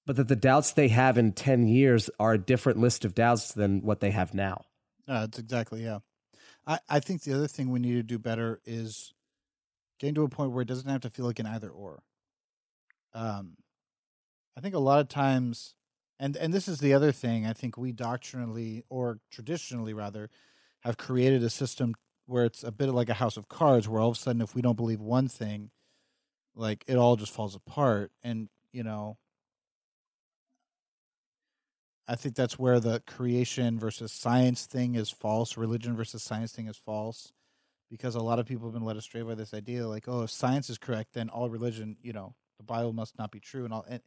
but that the doubts they have in 10 years are a different list of doubts than what they have now. No, that's exactly yeah. I I think the other thing we need to do better is getting to a point where it doesn't have to feel like an either or. Um, I think a lot of times, and and this is the other thing. I think we doctrinally or traditionally rather have created a system where it's a bit like a house of cards, where all of a sudden, if we don't believe one thing, like it all just falls apart. And you know, I think that's where the creation versus science thing is false, religion versus science thing is false, because a lot of people have been led astray by this idea, like, oh, if science is correct, then all religion, you know, the Bible must not be true, and all, and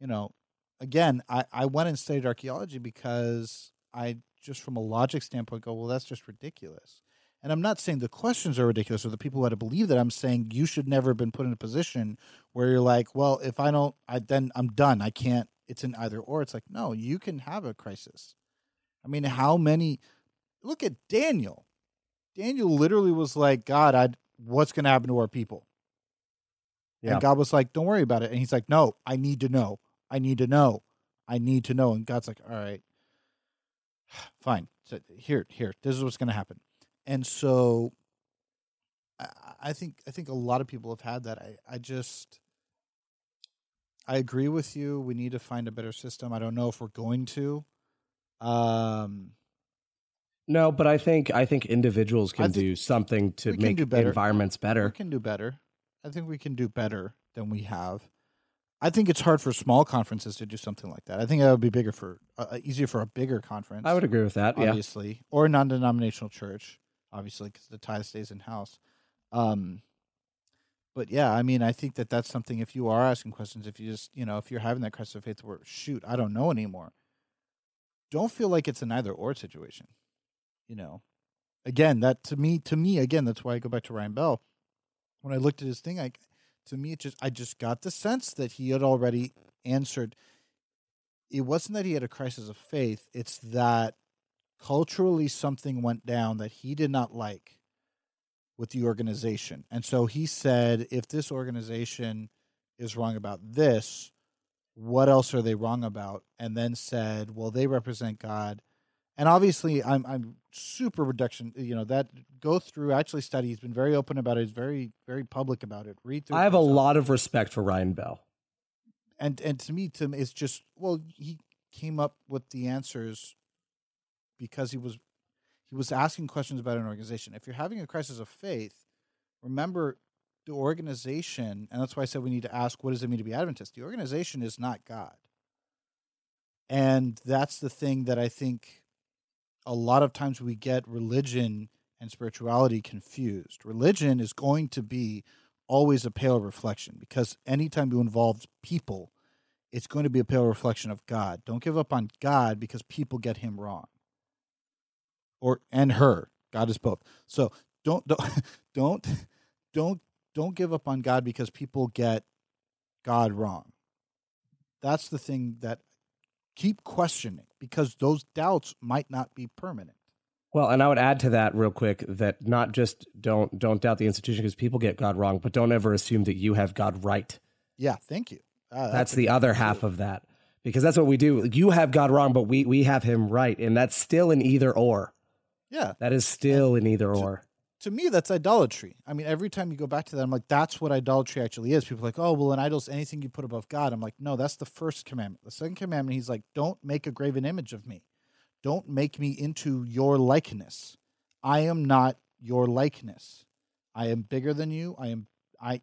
you know, again, I I went and studied archaeology because I just from a logic standpoint go, well, that's just ridiculous. And I'm not saying the questions are ridiculous or the people who had to believe that. I'm saying you should never have been put in a position where you're like, well, if I don't, I then I'm done. I can't. It's an either or. It's like, no, you can have a crisis. I mean, how many? Look at Daniel. Daniel literally was like, God, I what's going to happen to our people? Yeah. And God was like, don't worry about it. And he's like, no, I need to know. I need to know. I need to know. And God's like, all right, fine. So here, here, this is what's going to happen. And so, I, I think I think a lot of people have had that. I I just I agree with you. We need to find a better system. I don't know if we're going to. Um, No, but I think I think individuals can think do something to make do better. environments we better. can do better. I think we can do better than we have. I think it's hard for small conferences to do something like that. I think that would be bigger for uh, easier for a bigger conference. I would agree with that. Yeah. obviously, or a non-denominational church, obviously, because the tithe stays in house. Um, but yeah, I mean, I think that that's something. If you are asking questions, if you just, you know, if you're having that crisis of faith, where shoot, I don't know anymore. Don't feel like it's an either or situation. You know, again, that to me, to me, again, that's why I go back to Ryan Bell. When I looked at his thing, I, to me, it just, I just got the sense that he had already answered. It wasn't that he had a crisis of faith; it's that culturally something went down that he did not like with the organization. And so he said, if this organization is wrong about this, what else are they wrong about, and then said, well, they represent God. And obviously, I'm I'm super reduction. You know that go through actually study. He's been very open about it. He's very very public about it. Read through. I have a lot of respect for Ryan Bell. And and to me, to it's just well, he came up with the answers because he was he was asking questions about an organization. If you're having a crisis of faith, remember the organization, and that's why I said we need to ask what does it mean to be Adventist? The organization is not God. And that's the thing that I think a lot of times we get religion and spirituality confused. Religion is going to be always a pale reflection because anytime you involve people, it's going to be a pale reflection of God. Don't give up on God because people get him wrong. Or and her. God is both. So don't don't don't don't don't give up on God because people get God wrong. That's the thing that keep questioning because those doubts might not be permanent. Well, and I would add to that real quick that not just don't don't doubt the institution because people get God wrong, but don't ever assume that you have God right. Yeah, thank you. Uh, that's, that's the other half of that because that's what we do. You have God wrong, but we we have Him right, and that's still an either or. Yeah, that is still and an either or. to me that's idolatry. I mean every time you go back to that i'm like that's what idolatry actually is. People are like oh well an idol's anything you put above god. I'm like no that's the first commandment. The second commandment he's like don't make a graven image of me. Don't make me into your likeness. I am not your likeness. I am bigger than you. I am i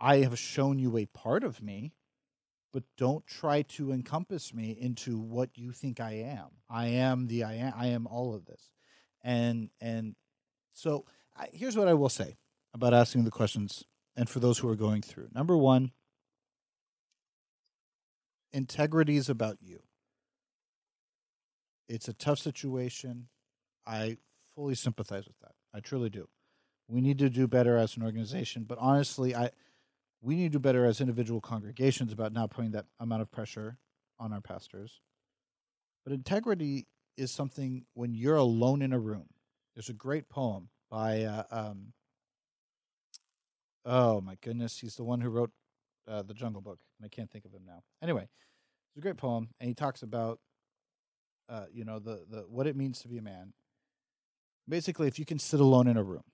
i have shown you a part of me but don't try to encompass me into what you think i am. I am the i am i am all of this and and so I, here's what I will say about asking the questions and for those who are going through. Number one, integrity is about you. It's a tough situation. I fully sympathize with that. I truly do. We need to do better as an organization, but honestly, I we need to do better as individual congregations about not putting that amount of pressure on our pastors. But integrity is something when you're alone in a room. There's a great poem by uh, um, oh my goodness, he's the one who wrote uh, the Jungle Book, and I can't think of him now. Anyway, it's a great poem, and he talks about uh, you know the the what it means to be a man. Basically, if you can sit alone in a room,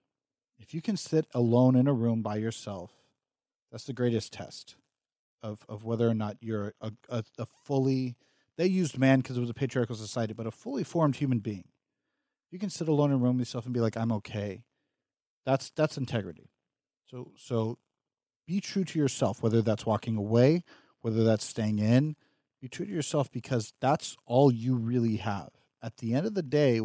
if you can sit alone in a room by yourself, that's the greatest test of of whether or not you're a, a, a fully they used man because it was a patriarchal society, but a fully formed human being you can sit alone in a room with yourself and be like, I'm okay. That's that's integrity. So so be true to yourself, whether that's walking away, whether that's staying in. Be true to yourself because that's all you really have. At the end of the day,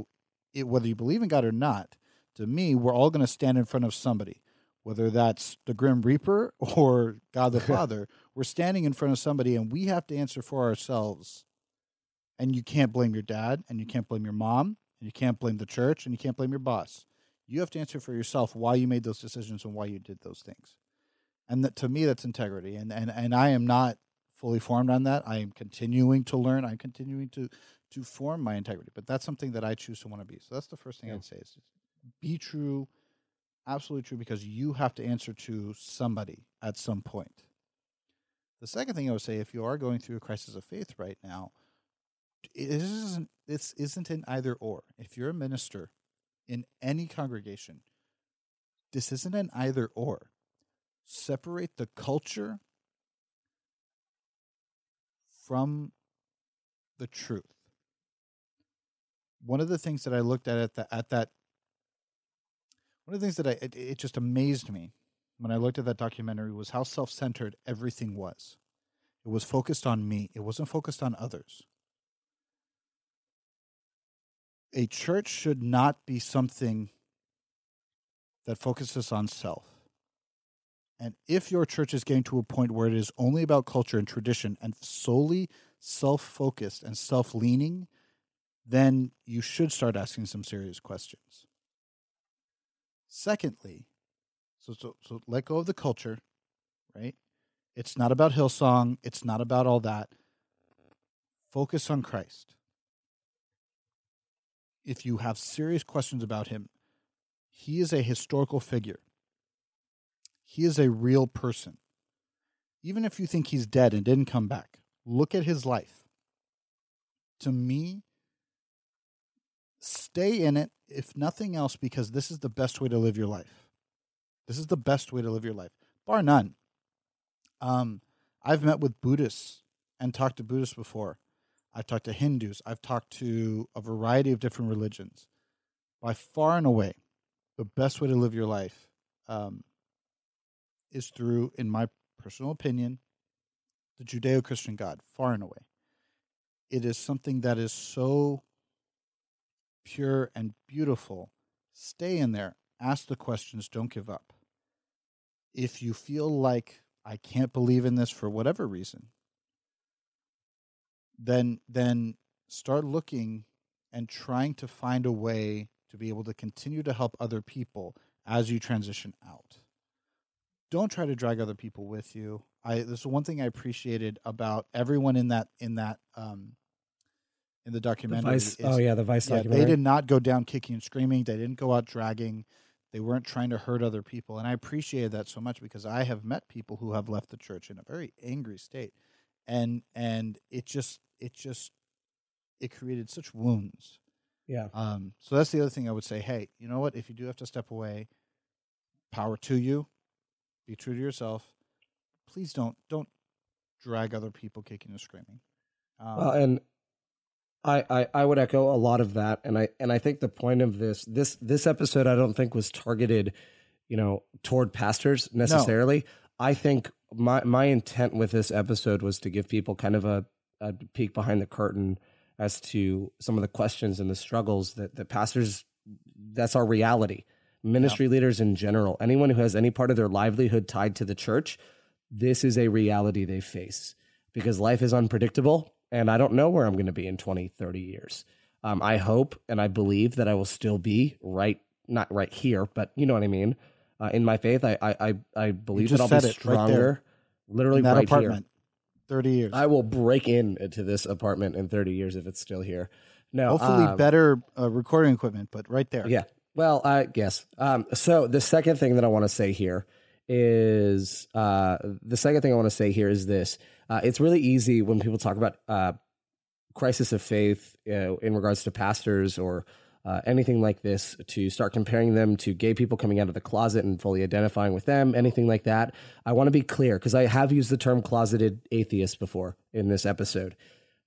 it, whether you believe in God or not, to me, we're all going to stand in front of somebody, whether that's the Grim Reaper or God the Father. we're standing in front of somebody and we have to answer for ourselves. And you can't blame your dad and you can't blame your mom and you can't blame the church and you can't blame your boss. You have to answer for yourself why you made those decisions and why you did those things. And that, to me, that's integrity. And, and, and I am not fully formed on that. I am continuing to learn. I'm continuing to, to form my integrity. But that's something that I choose to want to be. So that's the first thing yeah. I'd say is be true, absolutely true, because you have to answer to somebody at some point. The second thing I would say, if you are going through a crisis of faith right now, it isn't this isn't an either or. If you're a minister in any congregation, this isn't an either or. Separate the culture from the truth. One of the things that I looked at at, the, at that, one of the things that I, it, it just amazed me when I looked at that documentary was how self centered everything was. It was focused on me, it wasn't focused on others a church should not be something that focuses on self. And if your church is getting to a point where it is only about culture and tradition and solely self focused and self leaning, then you should start asking some serious questions. Secondly, so, so, so let go of the culture, right? It's not about Hillsong, it's not about all that. Focus on Christ if you have serious questions about him, he is a historical figure. He is a real person. Even if you think he's dead and didn't come back, look at his life. To me, stay in it, if nothing else, because this is the best way to live your life. This is the best way to live your life, bar none. Um, I've met with Buddhists and talked to Buddhists before. I've talked to Hindus. I've talked to a variety of different religions. By far and away, the best way to live your life um, is through, in my personal opinion, the Judeo Christian God, far and away. It is something that is so pure and beautiful. Stay in there. Ask the questions. Don't give up. If you feel like I can't believe in this for whatever reason, then then start looking and trying to find a way to be able to continue to help other people as you transition out. Don't try to drag other people with you. I this is one thing I appreciated about everyone in that in that um in the The documentary. Vice, is- oh yeah, the Vice yeah, documentary. they did not go down kicking and screaming. They didn't go out dragging. They weren't trying to hurt other people. And I appreciated that so much because I have met people who have left the church in a very angry state. And and it just it just it created such wounds. Yeah. Um so that's the other thing I would say, hey, you know what? If you do have to step away, power to you. Be true to yourself. Please don't don't drag other people kicking and screaming. Um, Well, and I, I I would echo a lot of that, and I and I think the point of this this this episode I don't think was targeted, you know, toward pastors necessarily. I think my my intent with this episode was to give people kind of a, a peek behind the curtain as to some of the questions and the struggles that that pastors that's our reality. Ministry leaders in general, anyone who has any part of their livelihood tied to the church, this is a reality they face because life is unpredictable and I don't know where I'm going to be in 20, 30 years. Um, I hope and I believe that I will still be right, not right here, but you know what I mean. Uh, in my faith, I I I, believe that I'll be it right stronger. literally in that right apartment. Thirty years. I will break in into this apartment in 30 years if it's still here. No, Hopefully, um, better uh, recording equipment, but right there. yeah. Well, I guess. Um, so the second thing that I want to say here is uh, the second thing I want to say here is this. Uh, it's really easy when people talk about uh, crisis of faith uh, in regards to pastors or uh, anything like this to start comparing them to gay people coming out of the closet and fully identifying with them, anything like that. I want to be clear because I have used the term closeted atheist before in this episode.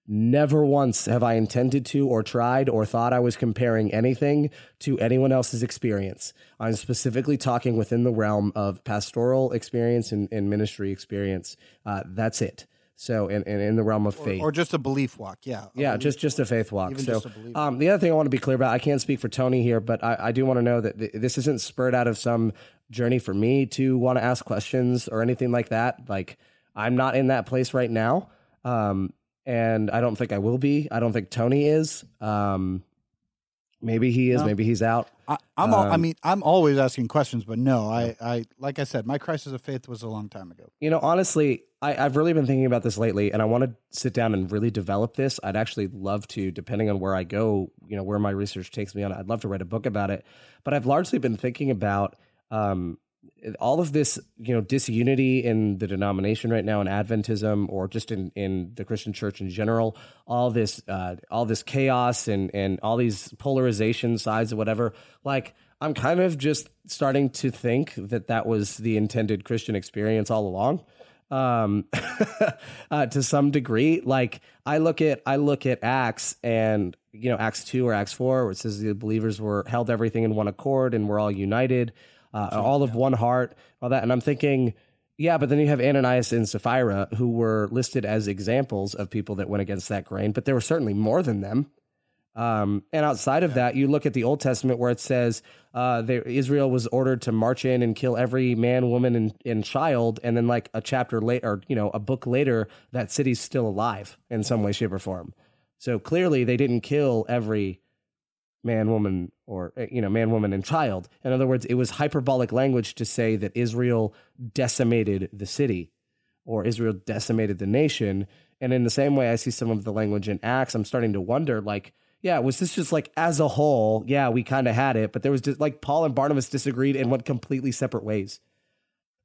Never once have I intended to, or tried, or thought I was comparing anything to anyone else's experience. I'm specifically talking within the realm of pastoral experience and, and ministry experience. Uh, that's it. So, and, and in the realm of faith. or just a belief walk. Yeah. yeah, belief just just a faith walk. Even so, um, the other thing I want to be clear about, I can't speak for Tony here, but I, I do want to know that th- this isn't spurred out of some journey for me to want to ask questions or anything like that. Like, I'm not in that place right now. Um, and I don't think I will be. I don't think Tony is. Um, maybe he is. No. Maybe he's out. I, I'm. al- I Um, mean, I'm always asking questions, but no, I, I, like I said, my crisis of faith was a long time ago. You know, honestly, I, I've really been thinking about this lately, and I want to sit down and really develop this. I'd actually love to, depending on where I go, you know, where my research takes me on. I'd love to write a book about it. But I've largely been thinking about um, all of this, you know, disunity in the denomination right now in Adventism, or just in in the Christian church in general. All this, uh, all this chaos and and all these polarization sides or whatever. Like. I'm kind of just starting to think that that was the intended Christian experience all along um uh, to some degree like i look at i look at acts and you know acts 2 or acts 4 where it says the believers were held everything in one accord and we're all united uh, all of one heart all that. And i'm thinking yeah but then you have ananias and sapphira who were listed as examples of people that went against that grain but there were certainly more than them. Um, and outside of that, you look at the Old Testament where it says uh, there, Israel was ordered to march in and kill every man, woman, and, and child, and then like a chapter later, or you know, a book later, that city's still alive in some way, shape, or form. So clearly, they didn't kill every man, woman, or uh, you know, man, woman, and child. In other words, it was hyperbolic language to say that Israel decimated the city or Israel decimated the nation. And in the same way, I see some of the language in Acts. I'm starting to wonder, like, yeah, was this just like as a whole? Yeah, we kind of had it, but there was just like Paul and Barnabas disagreed and went completely separate ways,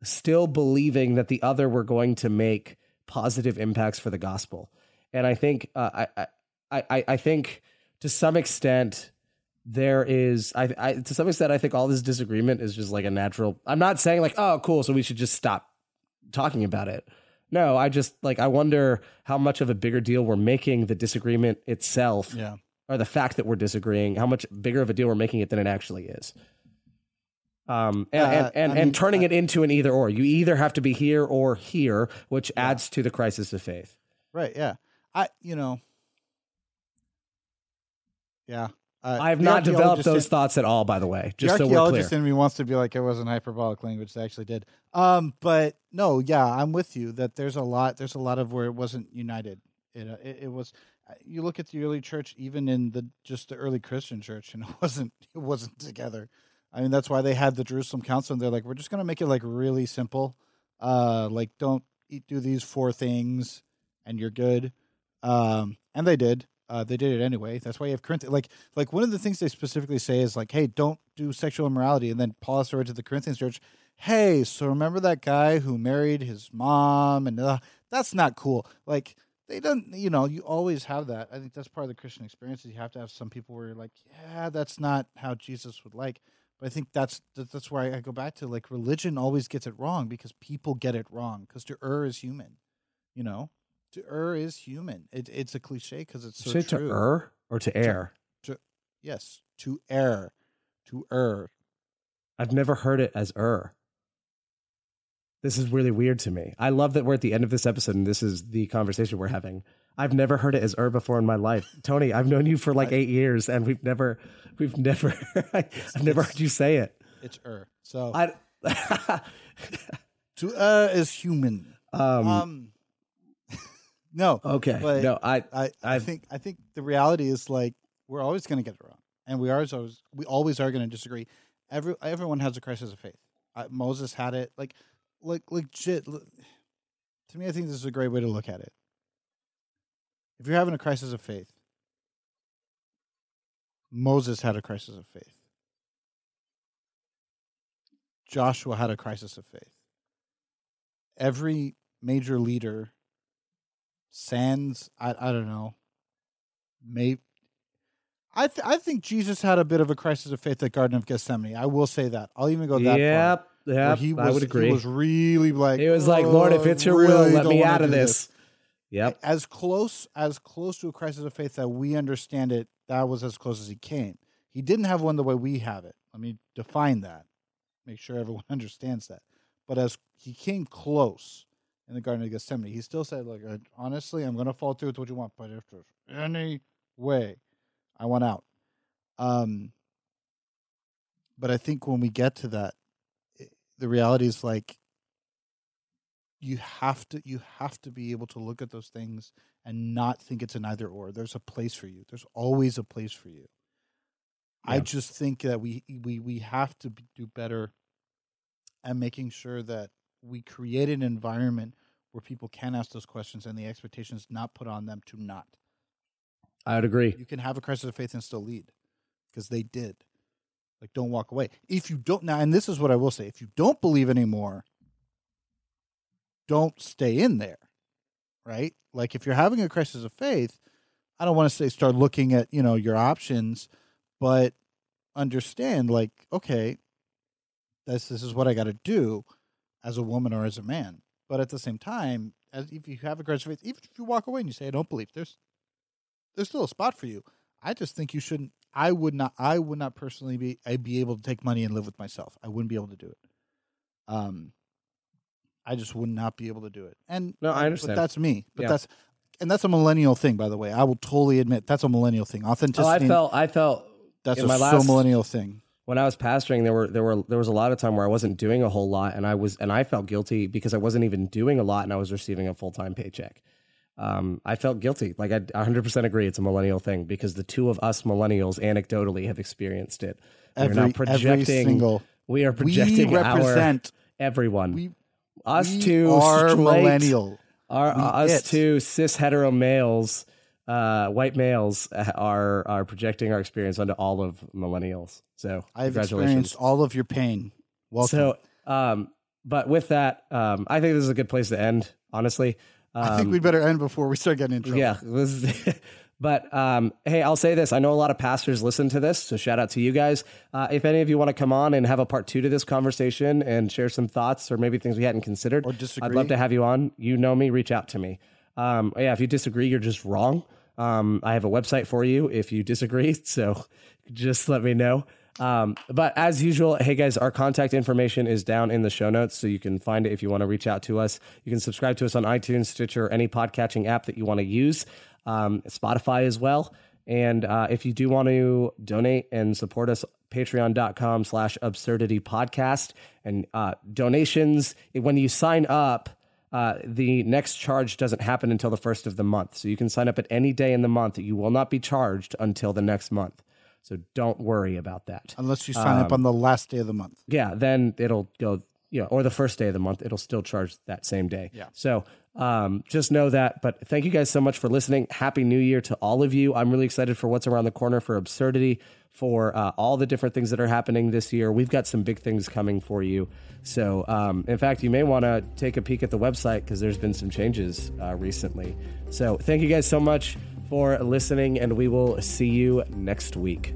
still believing that the other were going to make positive impacts for the gospel. And I think uh, I, I I I think to some extent there is I, I to some extent I think all this disagreement is just like a natural. I'm not saying like oh cool so we should just stop talking about it. No, I just like I wonder how much of a bigger deal we're making the disagreement itself Yeah. or the fact that we're disagreeing, how much bigger of a deal we're making it than it actually is. Um, and, Uh, and, and, I and turning I- it into an either or. You either have to be here or here, which adds to the crisis of faith. Right. Yeah. I. You know. Yeah. Uh, I have not developed those in- thoughts at all, by the way, just the so we're clear. archaeologist in me wants to be like it wasn't hyperbolic language. They actually did. Um, but no, yeah, I'm with you that there's a lot. There's a lot of where it wasn't united. It uh, it, it was. uh, You look at the early church, even in the just the early Christian church, and it wasn't it wasn't together. I mean, that's why they had the Jerusalem Council, and they're like, we're just gonna make it like really simple. Uh, like don't eat, do these four things, and you're good. Um, and they did. Uh, they did it anyway. That's why you have Corinthians. Like, like one of the things they specifically say is like, "Hey, don't do sexual immorality." And then Paul to to the Corinthians church, "Hey, so remember that guy who married his mom, and uh, that's not cool." Like, they don't. You know, you always have that. I think that's part of the Christian experience. Is you have to have some people where you're like, "Yeah, that's not how Jesus would like." But I think that's that's where I go back to like religion always gets it wrong because people get it wrong because to err is human, you know. To err is human. It, it's a cliche because it's so Say true. to err or to err. Yes, to err, to err. I've never heard it as er. This is really weird to me. I love that we're at the end of this episode and this is the conversation we're having. I've never heard it as er before in my life. Tony, I've known you for like I- eight years and we've never, we've never, I've never heard you say it. It's err. So I, to err is human. um, Um, no, okay. but- no, I, I, I think I think the reality is like we're always going to get it wrong, and we are always we always are going to disagree. Every everyone has a crisis of faith. Uh, Moses had it. Like like legit. To me, I think this is a great way to look at it. If you're having a crisis of faith, Moses had a crisis of faith. Joshua had a crisis of faith. Every major leader, sans, I, I don't know, may I th- I think Jesus had a bit of a crisis of faith at Garden of Gethsemane. I will say that. I'll even go that far. yep, where yep, he was, I would agree. He was really like He was like, Lord, if "Oh, it's your oh, really will, let me out of do this. Yep. As close as close to a crisis of faith that we understand it, that was as close as he came. He didn't have one the way we have it. Let me define that. Make sure everyone understands that. But as he came close in the Garden of Gethsemane, he still said, "Like honestly, I'm going to fall through with what you want, but if there's any way, I want out." Um, but I think when we get to that, it, the reality is like you have to you have to be able to look at those things and not think it's an either or. There's a place for you. There's always a place for you. I just think that we we we have to be, do better at making sure that we create an environment where people can ask those questions and the expectations not put on them to not. I would agree. You can have a crisis of faith and still lead because they did. Like, don't walk away. If you don't now, and this is what I will say: if you don't believe anymore, don't stay in there. Right? Like, if you're having a crisis of faith, I don't want to say start looking at you know your options, but understand like, okay, this this is what I got to do as a woman or as a man. But at the same time, as if you have a of faith, even if you walk away and you say I don't believe, there's there's still a spot for you. I just think you shouldn't. I would not. I would not personally be. I'd be able to take money and live with myself. I wouldn't be able to do it. Um, I just would not be able to do it. And No, I understand. But that's me. But Yeah. that's and that's a millennial thing, by the way. I will totally admit that's a millennial thing. Oh, Authenticity. I felt, I felt that's a my so millennial thing. When I was pastoring, there were there were there was a lot of time where I wasn't doing a whole lot, and I was and I felt guilty because I wasn't even doing a lot, and I was receiving a full time paycheck. Um, I felt guilty. Like I 100 percent agree, it's a millennial thing because the two of us millennials anecdotally have experienced it. We're not every projecting. single. we are projecting we our represent. everyone. we us we two are straight, millennial. Our, We us it. two cis hetero males, uh, white males, are are projecting our experience onto all of millennials. So I've experienced all of your pain. Welcome. So, um, but with that, um, I think this is a good place to end. Honestly, I think we'd better end before we start getting in trouble. Yeah. but um, hey, I'll say this. I know a lot of pastors listen to this, so shout out to you guys. Uh, if any of you want to come on and have a part two to this conversation and share some thoughts or maybe things we hadn't considered, Or I'd love to have you on. You know me, reach out to me. Um, yeah, if you disagree, you're just wrong. Um, I have a website for you if you disagree, so just let me know. Um, but as usual, hey guys, our contact information is down in the show notes, so you can find it if you want to reach out to us. You can subscribe to us on iTunes, Stitcher, any podcatching app that you want to use, um, Spotify as well. And uh, if you do want to donate and support us, patreon.com slash absurdity podcast and uh, donations, when you sign up, uh, the next charge doesn't happen until the first of the month. So you can sign up at any day in the month. You will not be charged until the next month. So don't worry about that. Unless you sign up on the last day of the month. Yeah, then it'll go, you know, or the first day of the month, it'll still charge that same day. Yeah. So um, just know that. But thank you guys so much for listening. Happy New Year to all of you. I'm really excited for what's around the corner for absurdity, for uh, all the different things that are happening this year. We've got some big things coming for you. So, um, in fact, you may want to take a peek at the website because there's been some changes uh, recently. So, thank you guys so much for listening, and we will see you next week.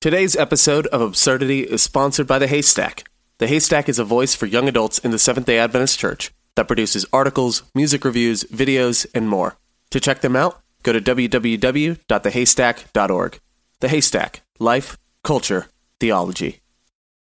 Today's episode of Absurdity is sponsored by The Haystack. The Haystack is a voice for young adults in the Seventh day Adventist Church that produces articles, music reviews, videos, and more. To check them out, go to www.thehaystack.org. The Haystack Life, Culture, Theology.